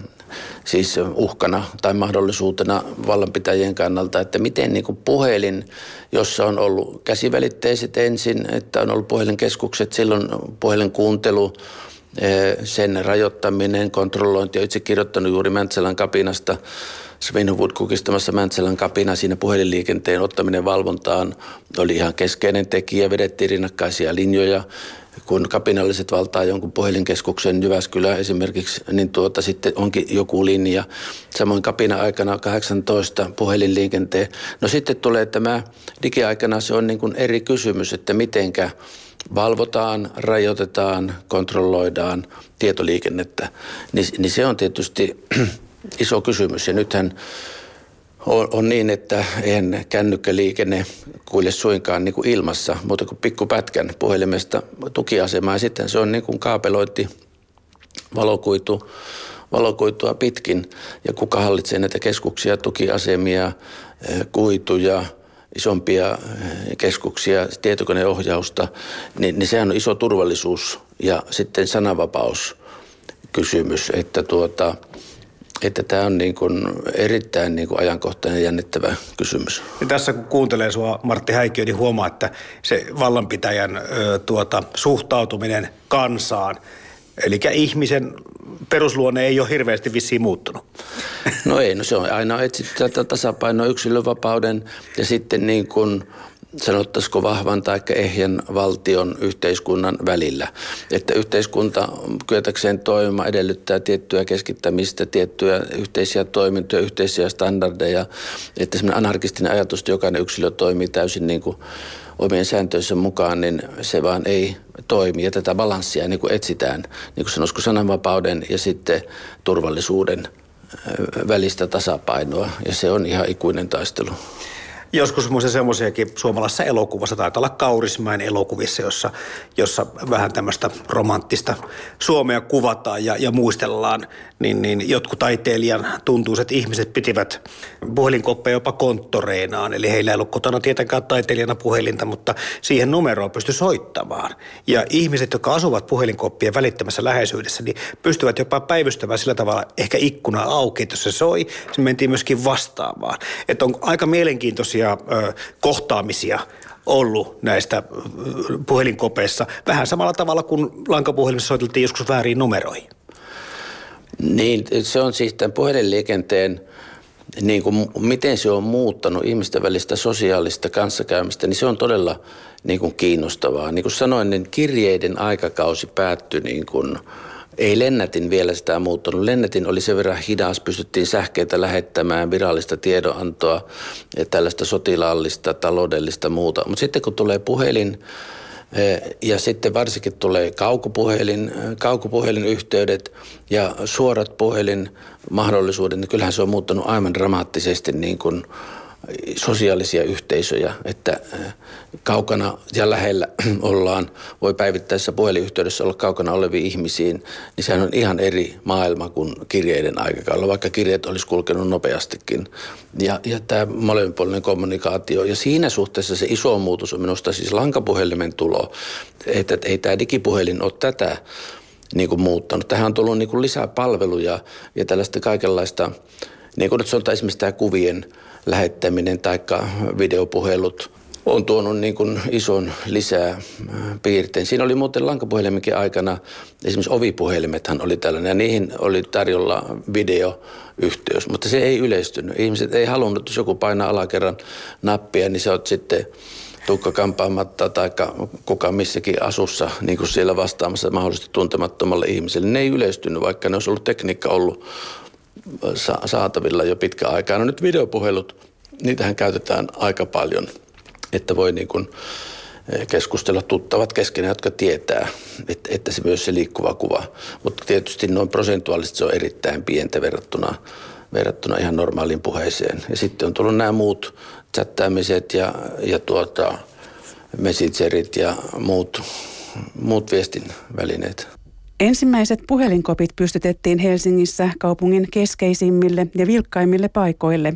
Speaker 4: siis uhkana tai mahdollisuutena vallanpitäjien kannalta, että miten niin kuin puhelin, jossa on ollut käsivälitteiset ensin, että on ollut puhelinkeskukset, silloin puhelinkuuntelu, eh, sen rajoittaminen, kontrollointi. Olen itse kirjoittanut juuri Mäntsälän kapinasta Sven Wood kukistamassa Mäntsälän kapina siinä puhelinliikenteen ottaminen valvontaan oli ihan keskeinen tekijä. Vedettiin rinnakkaisia linjoja kun kapinalliset valtaa jonkun puhelinkeskuksen Jyväskylä esimerkiksi, niin tuota sitten onkin joku linja. Samoin kapina-aikana 18 puhelinliikenteen. No sitten tulee tämä digiaikana se on niin kuin eri kysymys, että mitenkä valvotaan, rajoitetaan, kontrolloidaan tietoliikennettä. Niin, niin se on tietysti iso kysymys ja nythän on, on niin, että eihän kännykkäliikenne kuile suinkaan niin kuin ilmassa, mutta kuin pikkupätkän puhelimesta tukiasemaa. Ja sitten se on niin kuin kaapelointi, valokuitu, valokuitua pitkin. Ja kuka hallitsee näitä keskuksia, tukiasemia, eh, kuituja, isompia eh, keskuksia, tietokoneohjausta, niin, niin sehän on iso turvallisuus ja sitten sananvapaus kysymys, että tuota, että tämä on niin kuin erittäin niin kuin ajankohtainen ja jännittävä kysymys.
Speaker 2: Ja tässä kun kuuntelee sinua Martti Häikkiö, niin huomaa, että se vallanpitäjän ö, tuota, suhtautuminen kansaan, eli ihmisen perusluonne ei ole hirveästi vissiin muuttunut.
Speaker 4: No ei, no se on aina etsitty tätä tasapainoa yksilönvapauden ja sitten niin kuin sanottaisiko vahvan tai ehjän valtion yhteiskunnan välillä. Että yhteiskunta kyetäkseen toimimaan edellyttää tiettyä keskittämistä, tiettyjä yhteisiä toimintoja, yhteisiä standardeja. Että semmoinen anarkistinen ajatus, että jokainen yksilö toimii täysin niin kuin omien sääntöissä mukaan, niin se vaan ei toimi. Ja tätä balanssia niin kuin etsitään, niin kuin sanoisiko sananvapauden ja sitten turvallisuuden välistä tasapainoa. Ja se on ihan ikuinen taistelu.
Speaker 2: Joskus muista semmoisiakin suomalaisessa elokuvassa, taitaa olla Kaurismäen elokuvissa, jossa, jossa vähän tämmöistä romanttista Suomea kuvataan ja, ja muistellaan, niin, niin jotkut taiteilijan tuntuiset ihmiset pitivät puhelinkoppeja jopa konttoreinaan, eli heillä ei ollut kotona tietenkään taiteilijana puhelinta, mutta siihen numeroon pystyi soittamaan. Ja ihmiset, jotka asuvat puhelinkoppien välittömässä läheisyydessä, niin pystyvät jopa päivystämään sillä tavalla ehkä ikkuna auki, että jos se soi, se mentiin myöskin vastaamaan. Että on aika mielenkiintoisia semmoisia kohtaamisia ollut näistä puhelinkopeissa. Vähän samalla tavalla kuin lankapuhelimessa soiteltiin joskus väärin numeroihin.
Speaker 4: Niin, se on siis tämän puhelinliikenteen niin kuin, miten se on muuttanut ihmisten välistä sosiaalista kanssakäymistä, niin se on todella niin kuin kiinnostavaa. Niin kuin sanoin, niin kirjeiden aikakausi päättyi niin kuin ei Lennätin vielä sitä muuttunut. Lennätin oli sen verran hidas, pystyttiin sähkeitä lähettämään, virallista tiedonantoa, ja tällaista sotilaallista, taloudellista muuta. Mutta sitten kun tulee puhelin, eh, ja sitten varsinkin tulee kaukopuhelin, eh, kaukopuhelinyhteydet ja suorat puhelinmahdollisuudet, niin kyllähän se on muuttanut aivan dramaattisesti niin kuin sosiaalisia yhteisöjä, että äh, kaukana ja lähellä ollaan, voi päivittäisessä puhelinyhteydessä olla kaukana oleviin ihmisiin, niin sehän on ihan eri maailma kuin kirjeiden aikakaudella, vaikka kirjeet olisi kulkenut nopeastikin. Ja, ja tämä molemminpuolinen kommunikaatio, ja siinä suhteessa se iso muutos on minusta siis lankapuhelimen tulo, että, että ei tämä digipuhelin ole tätä niin kuin muuttanut. Tähän on tullut niin kuin lisää palveluja ja tällaista kaikenlaista, niin kuin nyt sanotaan esimerkiksi tämä kuvien – lähettäminen tai videopuhelut on tuonut niin kuin ison lisää äh, piirteen. Siinä oli muuten lankapuhelimenkin aikana, esimerkiksi ovipuhelimethan oli tällainen, ja niihin oli tarjolla videoyhteys, mutta se ei yleistynyt. Ihmiset ei halunnut, jos joku painaa alakerran nappia, niin se on sitten tukka kampaamatta tai kuka missäkin asussa niin kuin siellä vastaamassa mahdollisesti tuntemattomalle ihmiselle. Ne ei yleistynyt, vaikka ne olisi ollut tekniikka ollut saatavilla jo pitkä aikaa. No nyt videopuhelut, niitähän käytetään aika paljon, että voi niin kuin eh, keskustella tuttavat keskenään, jotka tietää, että, että se myös se liikkuva kuva. Mutta tietysti noin prosentuaalisesti se on erittäin pientä verrattuna, verrattuna ihan normaaliin puheeseen. Ja sitten on tullut nämä muut chattaamiset ja, ja tuota, messengerit ja muut, muut viestin välineet.
Speaker 1: Ensimmäiset puhelinkopit pystytettiin Helsingissä kaupungin keskeisimmille ja vilkkaimmille paikoille.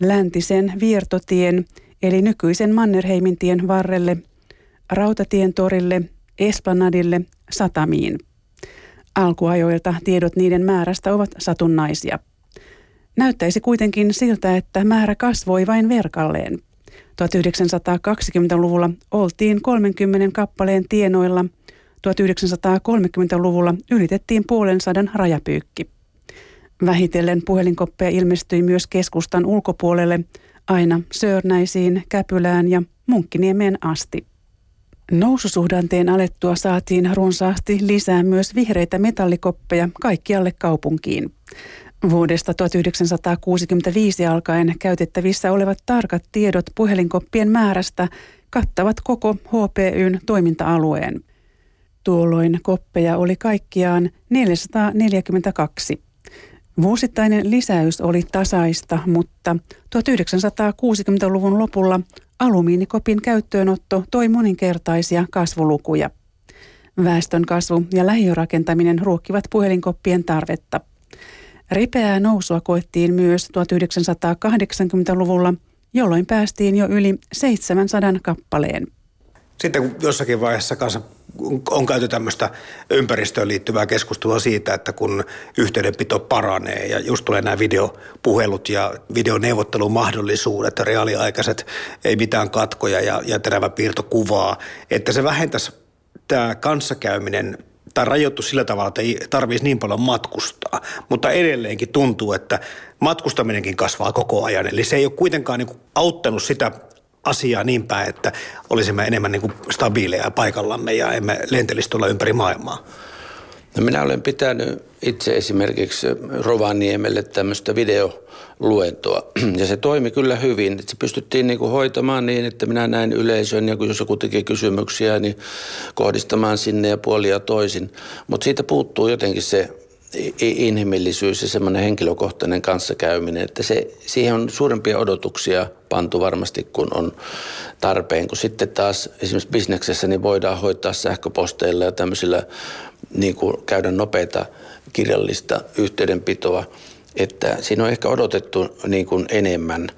Speaker 1: Läntisen Viertotien eli nykyisen Mannerheimin tien varrelle, Rautatien torille, Esplanadille, Satamiin. Alkuajoilta tiedot niiden määrästä ovat satunnaisia. Näyttäisi kuitenkin siltä, että määrä kasvoi vain verkalleen. 1920-luvulla oltiin 30 kappaleen tienoilla – 1930-luvulla ylitettiin puolen sadan rajapyykki. Vähitellen puhelinkoppeja ilmestyi myös keskustan ulkopuolelle aina Sörnäisiin, Käpylään ja Munkkiniemeen asti. Noususuhdanteen alettua saatiin runsaasti lisää myös vihreitä metallikoppeja kaikkialle kaupunkiin. Vuodesta 1965 alkaen käytettävissä olevat tarkat tiedot puhelinkoppien määrästä kattavat koko HPYn toiminta-alueen. Tuolloin koppeja oli kaikkiaan 442. Vuosittainen lisäys oli tasaista, mutta 1960-luvun lopulla alumiinikopin käyttöönotto toi moninkertaisia kasvulukuja. Väestön kasvu ja lähiörakentaminen ruokkivat puhelinkoppien tarvetta. Ripeää nousua koettiin myös 1980-luvulla, jolloin päästiin jo yli 700 kappaleen.
Speaker 2: Sitten kun jossakin vaiheessa kanssa on käyty tämmöistä ympäristöön liittyvää keskustelua siitä, että kun yhteydenpito paranee ja just tulee nämä videopuhelut ja videoneuvottelumahdollisuudet reaaliaikaiset, ei mitään katkoja ja, ja terävä piirto kuvaa, että se vähentäisi tämä kanssakäyminen tai rajoittu sillä tavalla, että ei tarvitsisi niin paljon matkustaa. Mutta edelleenkin tuntuu, että matkustaminenkin kasvaa koko ajan. Eli se ei ole kuitenkaan niin auttanut sitä asiaa niin päin, että olisimme enemmän niin kuin stabiileja paikallamme ja emme lentelisi tuolla ympäri maailmaa?
Speaker 4: No minä olen pitänyt itse esimerkiksi Rovaniemelle tämmöistä videoluentoa. Ja se toimi kyllä hyvin. Se pystyttiin niin kuin hoitamaan niin, että minä näin yleisön ja jos joku teki kysymyksiä, niin kohdistamaan sinne ja puolia toisin. Mutta siitä puuttuu jotenkin se inhimillisyys ja semmoinen henkilökohtainen kanssakäyminen, että se, siihen on suurempia odotuksia pantu varmasti, kun on tarpeen. Kun sitten taas esimerkiksi bisneksessä niin voidaan hoitaa sähköposteilla ja tämmöisillä niin kuin käydä nopeita kirjallista yhteydenpitoa, että siinä on ehkä odotettu niin kuin enemmän.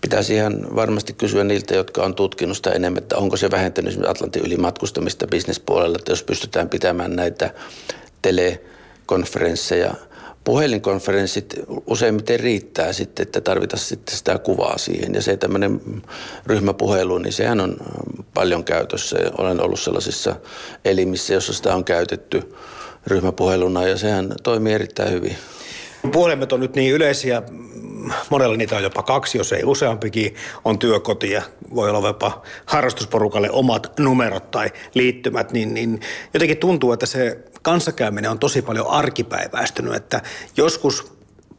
Speaker 4: Pitäisi ihan varmasti kysyä niiltä, jotka on tutkinut sitä enemmän, että onko se vähentänyt Atlantin yli matkustamista bisnespuolella, että jos pystytään pitämään näitä telekonferensseja, puhelinkonferenssit useimmiten riittää sitten, että tarvitaan sitten sitä kuvaa siihen. Ja se tämmöinen ryhmäpuhelu, niin sehän on paljon käytössä. Olen ollut sellaisissa elimissä, jossa sitä on käytetty ryhmäpuheluna ja sehän toimii erittäin hyvin.
Speaker 2: Puhelimet on nyt niin yleisiä, monella niitä on jopa kaksi, jos ei useampikin, on työkoti ja voi olla jopa harrastusporukalle omat numerot tai liittymät, niin, niin jotenkin tuntuu, että se kanssakäyminen on tosi paljon arkipäiväistynyt, että joskus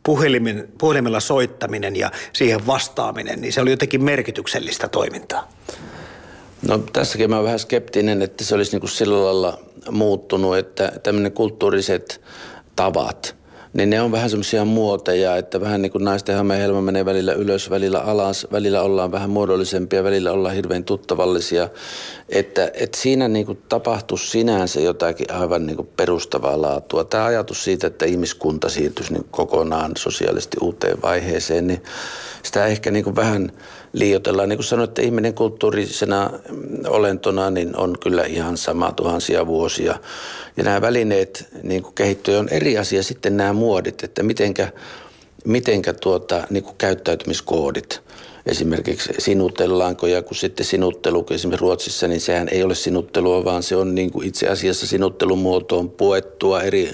Speaker 2: puhelimen, puhelimella soittaminen ja siihen vastaaminen, niin se oli jotenkin merkityksellistä toimintaa.
Speaker 4: No tässäkin mä oon vähän skeptinen, että se olisi niin kuin sillä lailla muuttunut, että tämmöinen kulttuuriset tavat, niin ne on vähän semmoisia muoteja, että vähän niin kuin naisten helma menee välillä ylös, välillä alas, välillä ollaan vähän muodollisempia, välillä ollaan hirveän tuttavallisia. Että, että siinä niin kuin tapahtuu sinänsä jotakin aivan niin kuin perustavaa laatua. Tämä ajatus siitä, että ihmiskunta siirtyisi niin kokonaan sosiaalisesti uuteen vaiheeseen, niin sitä ehkä niin kuin vähän liioitellaan. Niin kuin sanoin, että ihminen kulttuurisena olentona niin on kyllä ihan sama tuhansia vuosia. Ja nämä välineet niin kuin kehittyy, on eri asia sitten nämä muodit, että mitenkä, mitenkä tuota, niin kuin käyttäytymiskoodit esimerkiksi sinutellaanko ja kun sitten sinuttelu, kun esimerkiksi Ruotsissa, niin sehän ei ole sinuttelua, vaan se on niin kuin itse asiassa sinuttelun muotoon puettua eri,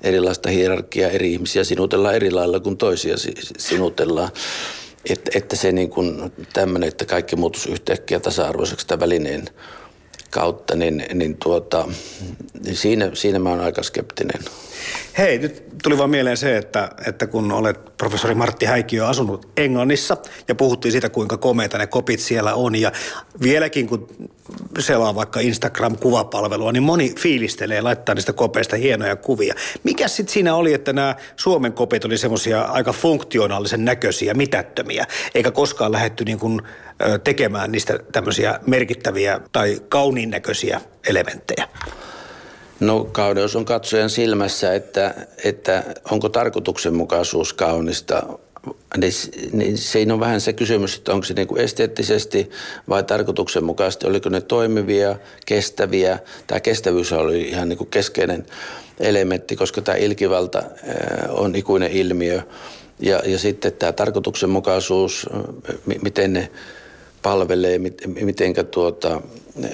Speaker 4: erilaista hierarkiaa, eri ihmisiä sinutellaan eri lailla kuin toisia sinutellaan. Että, että se niin kuin tämmöinen, että kaikki muuttuisi yhtäkkiä tasa-arvoiseksi tämän välineen kautta, niin, niin, tuota, niin siinä, siinä mä oon aika skeptinen.
Speaker 2: Hei, nyt tuli vaan mieleen se, että, että kun olet professori Martti Häikkiö asunut Englannissa ja puhuttiin siitä, kuinka komeita ne kopit siellä on ja vieläkin kun selaa vaikka Instagram-kuvapalvelua, niin moni fiilistelee ja laittaa niistä kopeista hienoja kuvia. Mikä sitten siinä oli, että nämä Suomen kopit oli semmoisia aika funktionaalisen näköisiä, mitättömiä, eikä koskaan lähetty niin kuin tekemään niistä tämmöisiä merkittäviä tai kauniin näköisiä elementtejä?
Speaker 4: No kauneus on katsojan silmässä, että, että onko tarkoituksenmukaisuus kaunista. Niin, niin siinä on vähän se kysymys, että onko se niin kuin esteettisesti vai tarkoituksenmukaisesti, oliko ne toimivia, kestäviä. Tämä kestävyys oli ihan niin kuin keskeinen elementti, koska tämä ilkivalta on ikuinen ilmiö. Ja, ja sitten tämä tarkoituksenmukaisuus, miten ne palvelee, miten tuota,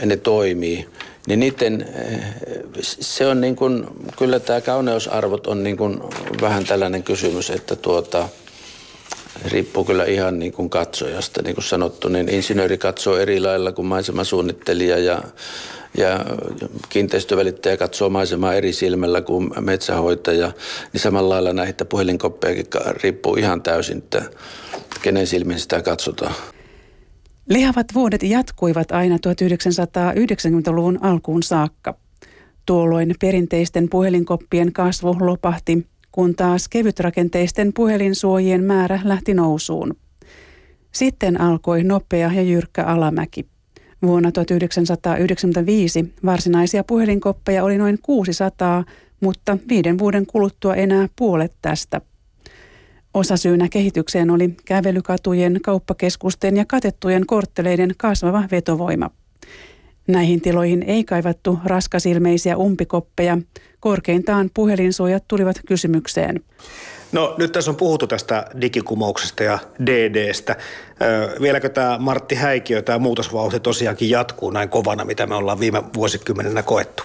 Speaker 4: ne toimii – niin niiden, eh, se on niin kuin, kyllä tämä kauneusarvot on niin kuin vähän tällainen kysymys, että tuota, riippuu kyllä ihan niin kuin katsojasta. Niin kuin sanottu, niin insinööri katsoo eri lailla kuin maisemasuunnittelija ja, ja kiinteistövälittäjä katsoo maisemaa eri silmällä kuin metsähoitaja. Niin samalla lailla näitä puhelinkoppejakin riippuu ihan täysin, että kenen silmin sitä katsotaan.
Speaker 1: Lihavat vuodet jatkuivat aina 1990-luvun alkuun saakka. Tuolloin perinteisten puhelinkoppien kasvu lopahti, kun taas kevytrakenteisten puhelinsuojien määrä lähti nousuun. Sitten alkoi nopea ja jyrkkä alamäki. Vuonna 1995 varsinaisia puhelinkoppeja oli noin 600, mutta viiden vuoden kuluttua enää puolet tästä – Osasyynä kehitykseen oli kävelykatujen, kauppakeskusten ja katettujen kortteleiden kasvava vetovoima. Näihin tiloihin ei kaivattu raskasilmeisiä umpikoppeja. Korkeintaan puhelinsuojat tulivat kysymykseen.
Speaker 2: No nyt tässä on puhuttu tästä digikumouksesta ja DDstä. Öö, vieläkö tämä Martti Häikiö, tämä muutosvauhti tosiaankin jatkuu näin kovana, mitä me ollaan viime vuosikymmenenä koettu?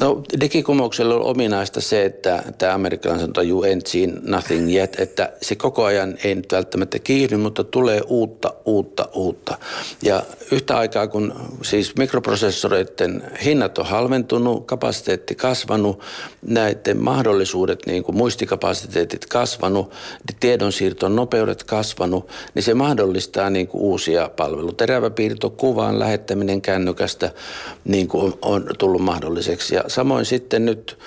Speaker 4: No digikumouksella on ominaista se, että tämä amerikkalainen sanoo you ain't seen nothing yet, että se koko ajan ei nyt välttämättä kiihdy, mutta tulee uutta, uutta, uutta. Ja yhtä aikaa kun siis mikroprosessoreiden hinnat on halventunut, kapasiteetti kasvanut, näiden mahdollisuudet, niin kuin muistikapasiteetit kasvanut, tiedonsiirton nopeudet kasvanut, niin se mahdollistaa niin kuin uusia palveluja. Teräväpiirto, kuvan lähettäminen kännykästä niin kuin on, on tullut mahdolliseksi. Ja samoin sitten nyt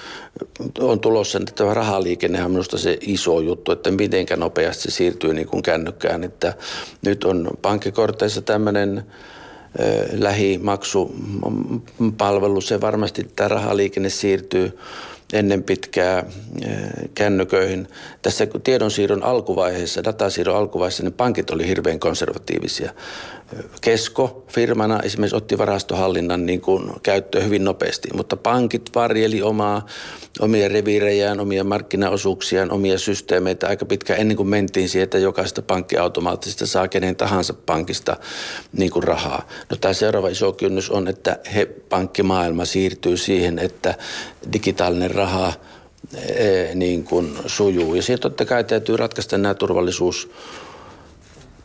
Speaker 4: on tulossa että tämä rahaliikenne on minusta se iso juttu, että miten nopeasti se siirtyy niin kuin kännykkään. Että nyt on pankkikorteissa tämmöinen lähimaksupalvelu, se varmasti tämä rahaliikenne siirtyy ennen pitkää kännyköihin. Tässä tiedonsiirron alkuvaiheessa, datasiirron alkuvaiheessa, niin pankit oli hirveän konservatiivisia. Kesko firmana esimerkiksi otti varastohallinnan niin kuin käyttöön hyvin nopeasti, mutta pankit varjeli omaa, omia reviirejään, omia markkinaosuuksiaan, omia systeemeitä aika pitkään ennen kuin mentiin siihen, että jokaista pankkiautomaattista saa kenen tahansa pankista niin kuin rahaa. No tämä seuraava iso kynnys on, että he, pankkimaailma siirtyy siihen, että digitaalinen raha e, niin kuin sujuu. Ja siihen totta kai täytyy ratkaista nämä turvallisuus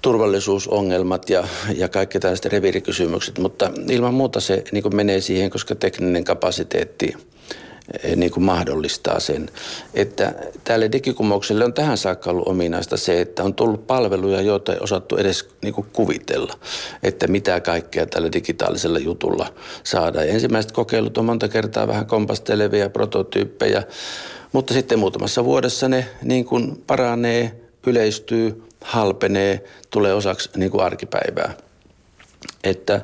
Speaker 4: turvallisuusongelmat ja, ja kaikki tällaiset reviirikysymykset, mutta ilman muuta se niin kuin menee siihen, koska tekninen kapasiteetti eh, niin kuin mahdollistaa sen. Että tälle digikumoukselle on tähän saakka ollut ominaista se, että on tullut palveluja, joita ei osattu edes niin kuin kuvitella, että mitä kaikkea tällä digitaalisella jutulla saadaan. Ja ensimmäiset kokeilut on monta kertaa vähän kompastelevia prototyyppejä, mutta sitten muutamassa vuodessa ne niin kuin paranee, yleistyy, halpenee, tulee osaksi niin kuin arkipäivää. Että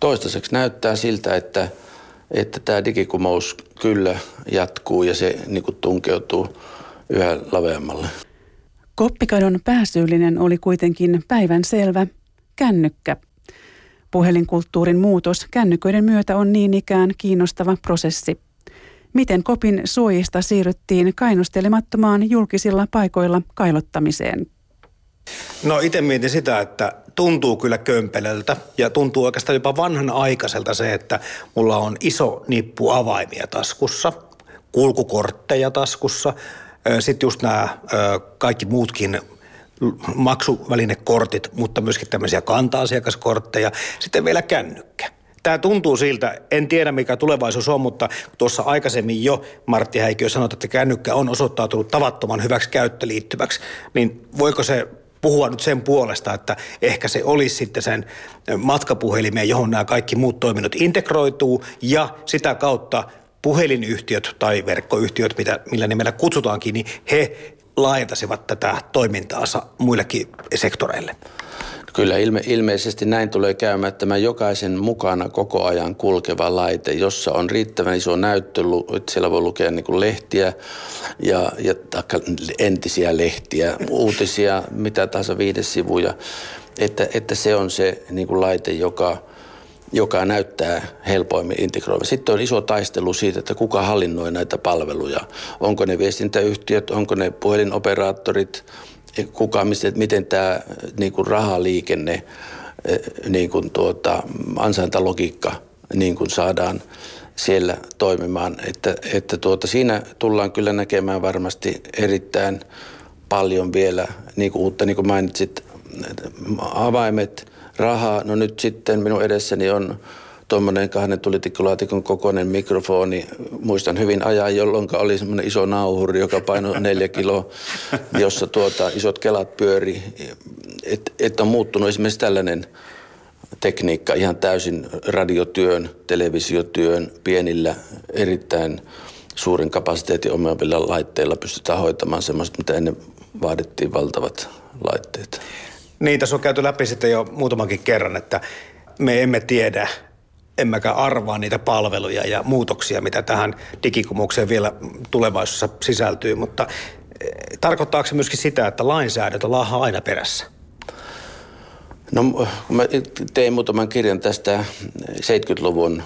Speaker 4: toistaiseksi näyttää siltä, että, että tämä digikumous kyllä jatkuu ja se niin kuin tunkeutuu yhä laveammalle.
Speaker 1: Koppikadon pääsyyllinen oli kuitenkin päivän selvä kännykkä. Puhelinkulttuurin muutos kännyköiden myötä on niin ikään kiinnostava prosessi. Miten kopin suojista siirryttiin kainostelemattomaan julkisilla paikoilla kailottamiseen?
Speaker 2: No itse mietin sitä, että tuntuu kyllä kömpelöltä ja tuntuu oikeastaan jopa vanhanaikaiselta se, että mulla on iso nippu avaimia taskussa, kulkukortteja taskussa, sitten just nämä kaikki muutkin maksuvälinekortit, mutta myöskin tämmöisiä kanta-asiakaskortteja, sitten vielä kännykkä. Tämä tuntuu siltä, en tiedä mikä tulevaisuus on, mutta tuossa aikaisemmin jo Martti Häikiö sanoi, että kännykkä on osoittautunut tavattoman hyväksi käyttöliittyväksi, niin voiko se puhua nyt sen puolesta, että ehkä se olisi sitten sen matkapuhelimeen, johon nämä kaikki muut toiminnot integroituu ja sitä kautta puhelinyhtiöt tai verkkoyhtiöt, mitä, millä nimellä kutsutaankin, niin he laajentaisivat tätä toimintaansa muillekin sektoreille.
Speaker 4: Kyllä ilme, ilmeisesti näin tulee käymään, että tämä jokaisen mukana koko ajan kulkeva laite, jossa on riittävän iso näyttö, että siellä voi lukea niin kuin lehtiä ja, ja entisiä lehtiä, uutisia, mitä tahansa sivuja, että, että se on se niin kuin laite, joka, joka näyttää helpoimmin integroiva. Sitten on iso taistelu siitä, että kuka hallinnoi näitä palveluja. Onko ne viestintäyhtiöt, onko ne puhelinoperaattorit, kuka, miten tämä niin kuin rahaliikenne, eh, niin kuin tuota, ansaintalogiikka niin kuin saadaan siellä toimimaan. Että, että tuota, siinä tullaan kyllä näkemään varmasti erittäin paljon vielä niin kuin uutta, niin kuin mainitsit, avaimet, rahaa. No nyt sitten minun edessäni on tuommoinen kahden tulitikkulaatikon kokoinen mikrofoni. Muistan hyvin ajan, jolloin oli semmoinen iso nauhuri, joka painoi neljä kiloa, jossa tuota, isot kelat pyöri. Että et on muuttunut esimerkiksi tällainen tekniikka ihan täysin radiotyön, televisiotyön, pienillä erittäin suurin kapasiteetin omaavilla laitteilla pystytään hoitamaan semmoista, mitä ennen vaadittiin valtavat laitteet.
Speaker 2: Niin, tässä on käyty läpi sitten jo muutamankin kerran, että me emme tiedä, emmekä arvaa niitä palveluja ja muutoksia, mitä tähän digikumukseen vielä tulevaisuudessa sisältyy, mutta eh, tarkoittaako se myöskin sitä, että lainsäädäntö laahaa aina perässä?
Speaker 4: No kun mä tein muutaman kirjan tästä 70-luvun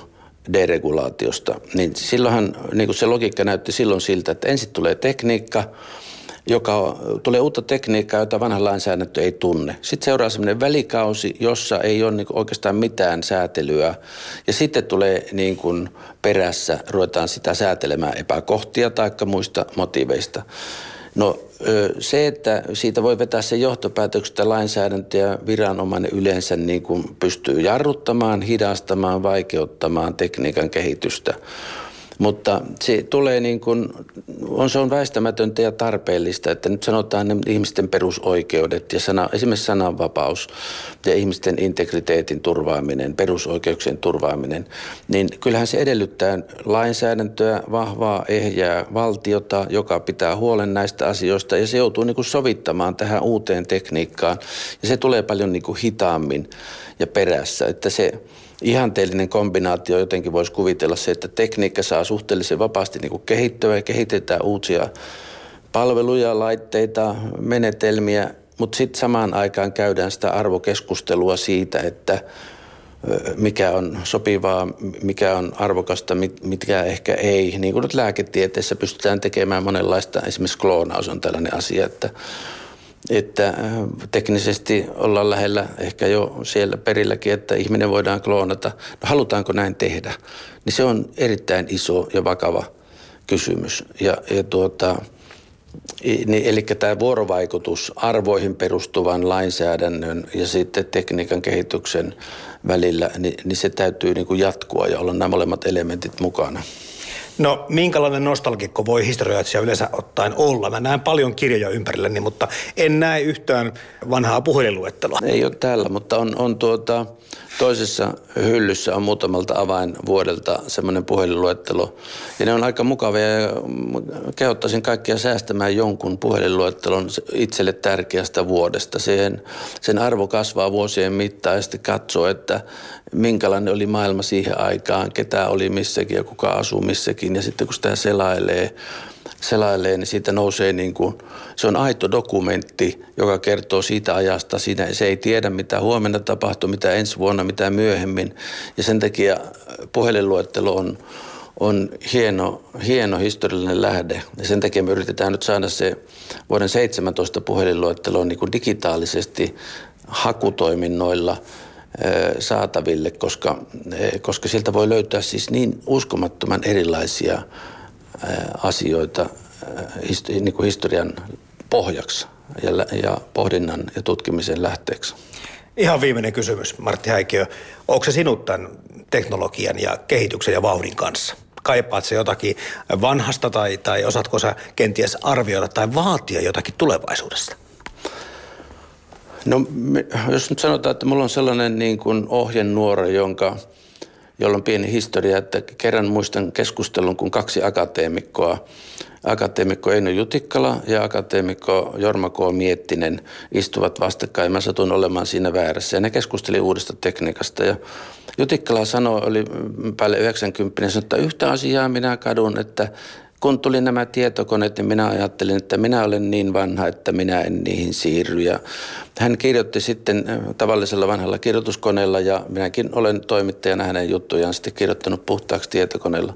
Speaker 4: deregulaatiosta, niin silloinhan niin kuin se logiikka näytti silloin siltä, että ensin tulee tekniikka joka tulee uutta tekniikkaa, jota vanha lainsäädäntö ei tunne. Sitten seuraa sellainen välikausi, jossa ei ole niin oikeastaan mitään säätelyä. Ja sitten tulee niin kuin perässä, ruvetaan sitä säätelemään epäkohtia tai muista motiiveista. No se, että siitä voi vetää se johtopäätöksen, että lainsäädäntö ja viranomainen yleensä niin kuin pystyy jarruttamaan, hidastamaan, vaikeuttamaan tekniikan kehitystä – mutta se tulee niin kuin, on, se on väistämätöntä ja tarpeellista, että nyt sanotaan ne ihmisten perusoikeudet ja sana, esimerkiksi sananvapaus ja ihmisten integriteetin turvaaminen, perusoikeuksien turvaaminen, niin kyllähän se edellyttää lainsäädäntöä, vahvaa, ehjää valtiota, joka pitää huolen näistä asioista ja se joutuu niin kuin sovittamaan tähän uuteen tekniikkaan. Ja se tulee paljon niin kuin hitaammin ja perässä, että se ihanteellinen kombinaatio jotenkin voisi kuvitella se, että tekniikka saa suhteellisen vapaasti niin kuin kehittyä ja kehitetään uusia palveluja, laitteita, menetelmiä, mutta sitten samaan aikaan käydään sitä arvokeskustelua siitä, että mikä on sopivaa, mikä on arvokasta, mitkä ehkä ei. Niin kuin nyt lääketieteessä pystytään tekemään monenlaista, esimerkiksi kloonaus on tällainen asia, että että äh, teknisesti ollaan lähellä ehkä jo siellä perilläkin, että ihminen voidaan kloonata. No halutaanko näin tehdä? Niin se on erittäin iso ja vakava kysymys. Ja, ja tuota, niin, eli tämä vuorovaikutus arvoihin perustuvan lainsäädännön ja sitten tekniikan kehityksen välillä, niin, niin se täytyy niin kuin jatkua ja olla nämä molemmat elementit mukana.
Speaker 2: No minkälainen nostalgikko voi historioitsija yleensä ottaen olla? Mä näen paljon kirjoja ympärilläni, mutta en näe yhtään vanhaa puhelinluetteloa.
Speaker 4: Ei ole täällä, mutta on, on tuota, toisessa hyllyssä on muutamalta avainvuodelta semmoinen puhelinluettelo. Ja ne on aika mukavia ja kehottaisin kaikkia säästämään jonkun puhelinluettelon itselle tärkeästä vuodesta. Sen, sen arvo kasvaa vuosien mittaan ja sitten katsoo, että minkälainen oli maailma siihen aikaan, ketä oli missäkin ja kuka asuu missäkin. Ja sitten kun sitä selailee, selailee, niin siitä nousee niin kuin, se on aito dokumentti, joka kertoo siitä ajasta. Siinä se ei tiedä, mitä huomenna tapahtuu, mitä ensi vuonna, mitä myöhemmin. Ja sen takia puhelinluettelo on, on hieno, hieno historiallinen lähde. Ja sen takia me yritetään nyt saada se vuoden 17 puhelinluettelo niin kuin digitaalisesti hakutoiminnoilla – saataville, koska, koska sieltä voi löytää siis niin uskomattoman erilaisia asioita niin kuin historian pohjaksi ja, ja pohdinnan ja tutkimisen lähteeksi.
Speaker 2: Ihan viimeinen kysymys, Martti Häikiö. Onko se sinut tämän teknologian ja kehityksen ja vauhdin kanssa? Kaipaat se jotakin vanhasta tai, tai osaatko sä kenties arvioida tai vaatia jotakin tulevaisuudesta?
Speaker 4: No jos nyt sanotaan, että mulla on sellainen niin kuin ohjenuora, jonka, jolla on pieni historia, että kerran muistan keskustelun, kun kaksi akateemikkoa, akateemikko Eino Jutikkala ja akateemikko Jorma K. Miettinen istuvat vastakkain. Mä satun olemaan siinä väärässä ja ne keskusteli uudesta tekniikasta ja Jutikkala sanoi, oli päälle 90, sanoi, että yhtä asiaa minä kadun, että kun tuli nämä tietokoneet, niin minä ajattelin, että minä olen niin vanha, että minä en niihin siirry. Ja hän kirjoitti sitten tavallisella vanhalla kirjoituskoneella ja minäkin olen toimittajana hänen juttujaan sitten kirjoittanut puhtaaksi tietokoneella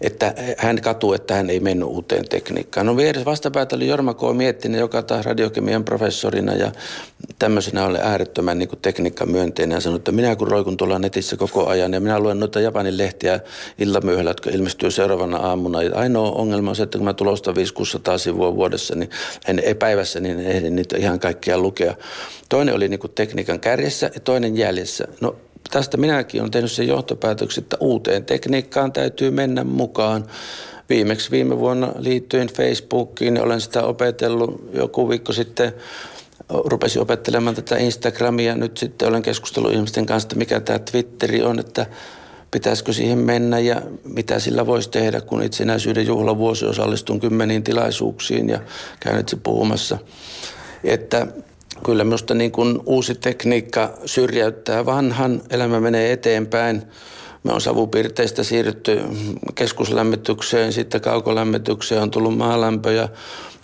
Speaker 4: että hän katuu, että hän ei mennyt uuteen tekniikkaan. No vieressä vastapäätä oli Jorma K. Miettinen, joka taas radiokemian professorina ja tämmöisenä oli äärettömän niin kuin tekniikan myönteinen ja sanoi, että minä kun roikun tuolla netissä koko ajan ja minä luen noita Japanin lehtiä illamyöhällä, jotka ilmestyy seuraavana aamuna. Ja ainoa ongelma on se, että kun mä tulostan 500 sivua vuodessa, niin en, päivässä, niin en ehdi niitä ihan kaikkia lukea. Toinen oli niin kuin tekniikan kärjessä ja toinen jäljessä. No tästä minäkin olen tehnyt sen johtopäätöksen, että uuteen tekniikkaan täytyy mennä mukaan. Viimeksi viime vuonna liittyen Facebookiin, olen sitä opetellut joku viikko sitten, rupesin opettelemaan tätä Instagramia. Nyt sitten olen keskustellut ihmisten kanssa, että mikä tämä Twitteri on, että pitäisikö siihen mennä ja mitä sillä voisi tehdä, kun itsenäisyyden juhlavuosi osallistun kymmeniin tilaisuuksiin ja käyn itse puhumassa. Että kyllä minusta niin kuin uusi tekniikka syrjäyttää vanhan, elämä menee eteenpäin. Me on savupiirteistä siirrytty keskuslämmitykseen, sitten kaukolämmitykseen, on tullut maalämpö ja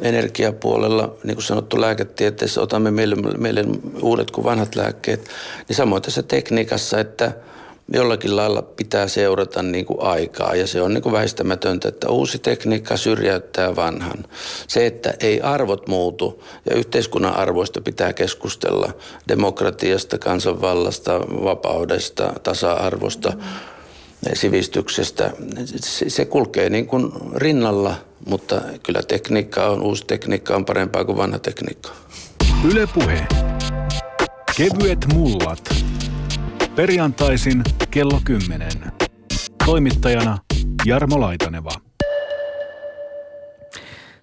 Speaker 4: energiapuolella, niin kuin sanottu lääketieteessä, otamme meille, meille uudet kuin vanhat lääkkeet. Niin samoin tässä tekniikassa, että jollakin lailla pitää seurata niin kuin aikaa ja se on niin kuin väistämätöntä, että uusi tekniikka syrjäyttää vanhan. Se, että ei arvot muutu ja yhteiskunnan arvoista pitää keskustella demokratiasta, kansanvallasta, vapaudesta, tasa-arvosta, sivistyksestä. Se kulkee niin kuin rinnalla, mutta kyllä tekniikka on, uusi tekniikka on parempaa kuin vanha tekniikka.
Speaker 3: Ylepuhe. Kevyet mullat. Perjantaisin kello 10. Toimittajana Jarmo Laitaneva.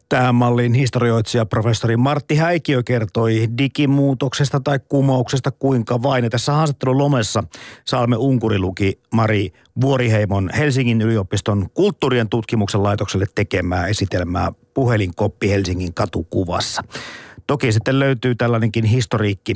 Speaker 2: Tähän malliin historioitsija professori Martti Häikiö kertoi digimuutoksesta tai kumouksesta kuinka vain. Ja tässä haastattelun lomessa Salme Unkuri luki Mari Vuoriheimon Helsingin yliopiston kulttuurien tutkimuksen laitokselle tekemää esitelmää Puhelinkoppi Helsingin katukuvassa. Toki sitten löytyy tällainenkin historiikki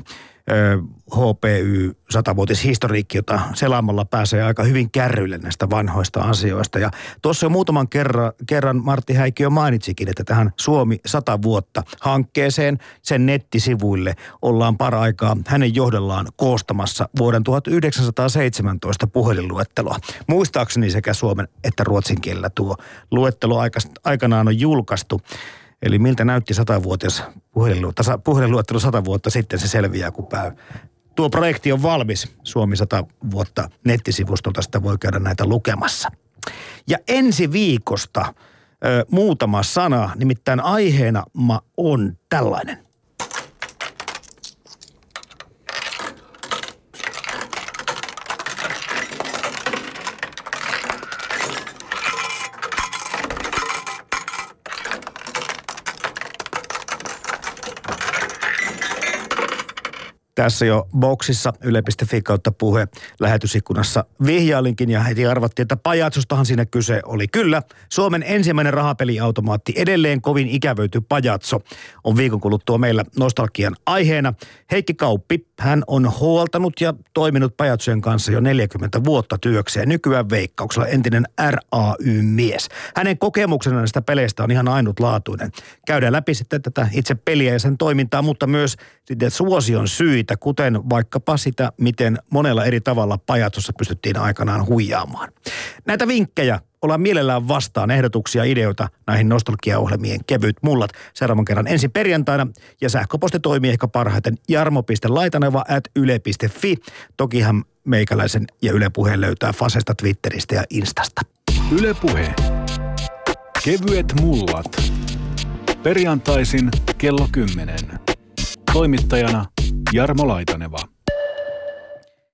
Speaker 2: HPY 100-vuotishistoriikki, jota selaamalla pääsee aika hyvin kärryille näistä vanhoista asioista. Ja tuossa jo muutaman kerran, kerran Martti Häikiö mainitsikin, että tähän Suomi 100 vuotta hankkeeseen, sen nettisivuille ollaan paraikaa hänen johdellaan koostamassa vuoden 1917 puhelinluetteloa. Muistaakseni sekä suomen että ruotsin kielellä tuo luettelo aikanaan on julkaistu. Eli miltä näytti satavuotias puhelinluettelo sata vuotta sitten, se selviää, kun pää, tuo projekti on valmis. Suomi 100 vuotta nettisivustolta sitä voi käydä näitä lukemassa. Ja ensi viikosta ö, muutama sana, nimittäin aiheena on tällainen. Tässä jo boksissa yle.fi kautta puhe lähetysikkunassa vihjailinkin ja heti arvattiin, että pajatsostahan siinä kyse oli. Kyllä, Suomen ensimmäinen rahapeliautomaatti, edelleen kovin ikävöity pajatso, on viikon kuluttua meillä nostalgian aiheena. Heikki Kauppi, hän on huoltanut ja toiminut pajatsojen kanssa jo 40 vuotta työkseen. Nykyään veikkauksella entinen RAY-mies. Hänen kokemuksensa näistä peleistä on ihan ainutlaatuinen. Käydään läpi sitten tätä itse peliä ja sen toimintaa, mutta myös sitten suosion syitä syitä, kuten vaikkapa sitä, miten monella eri tavalla pajatsossa pystyttiin aikanaan huijaamaan. Näitä vinkkejä ollaan mielellään vastaan ehdotuksia, ideoita näihin nostalgiaohjelmien kevyt mullat seuraavan kerran ensi perjantaina. Ja sähköposti toimii ehkä parhaiten jarmo.laitaneva at yle.fi. Tokihan meikäläisen ja Yle Puheen löytää Fasesta, Twitteristä ja Instasta.
Speaker 3: Ylepuhe. Kevyet mullat. Perjantaisin kello 10. Toimittajana Jarmo Laitaneva.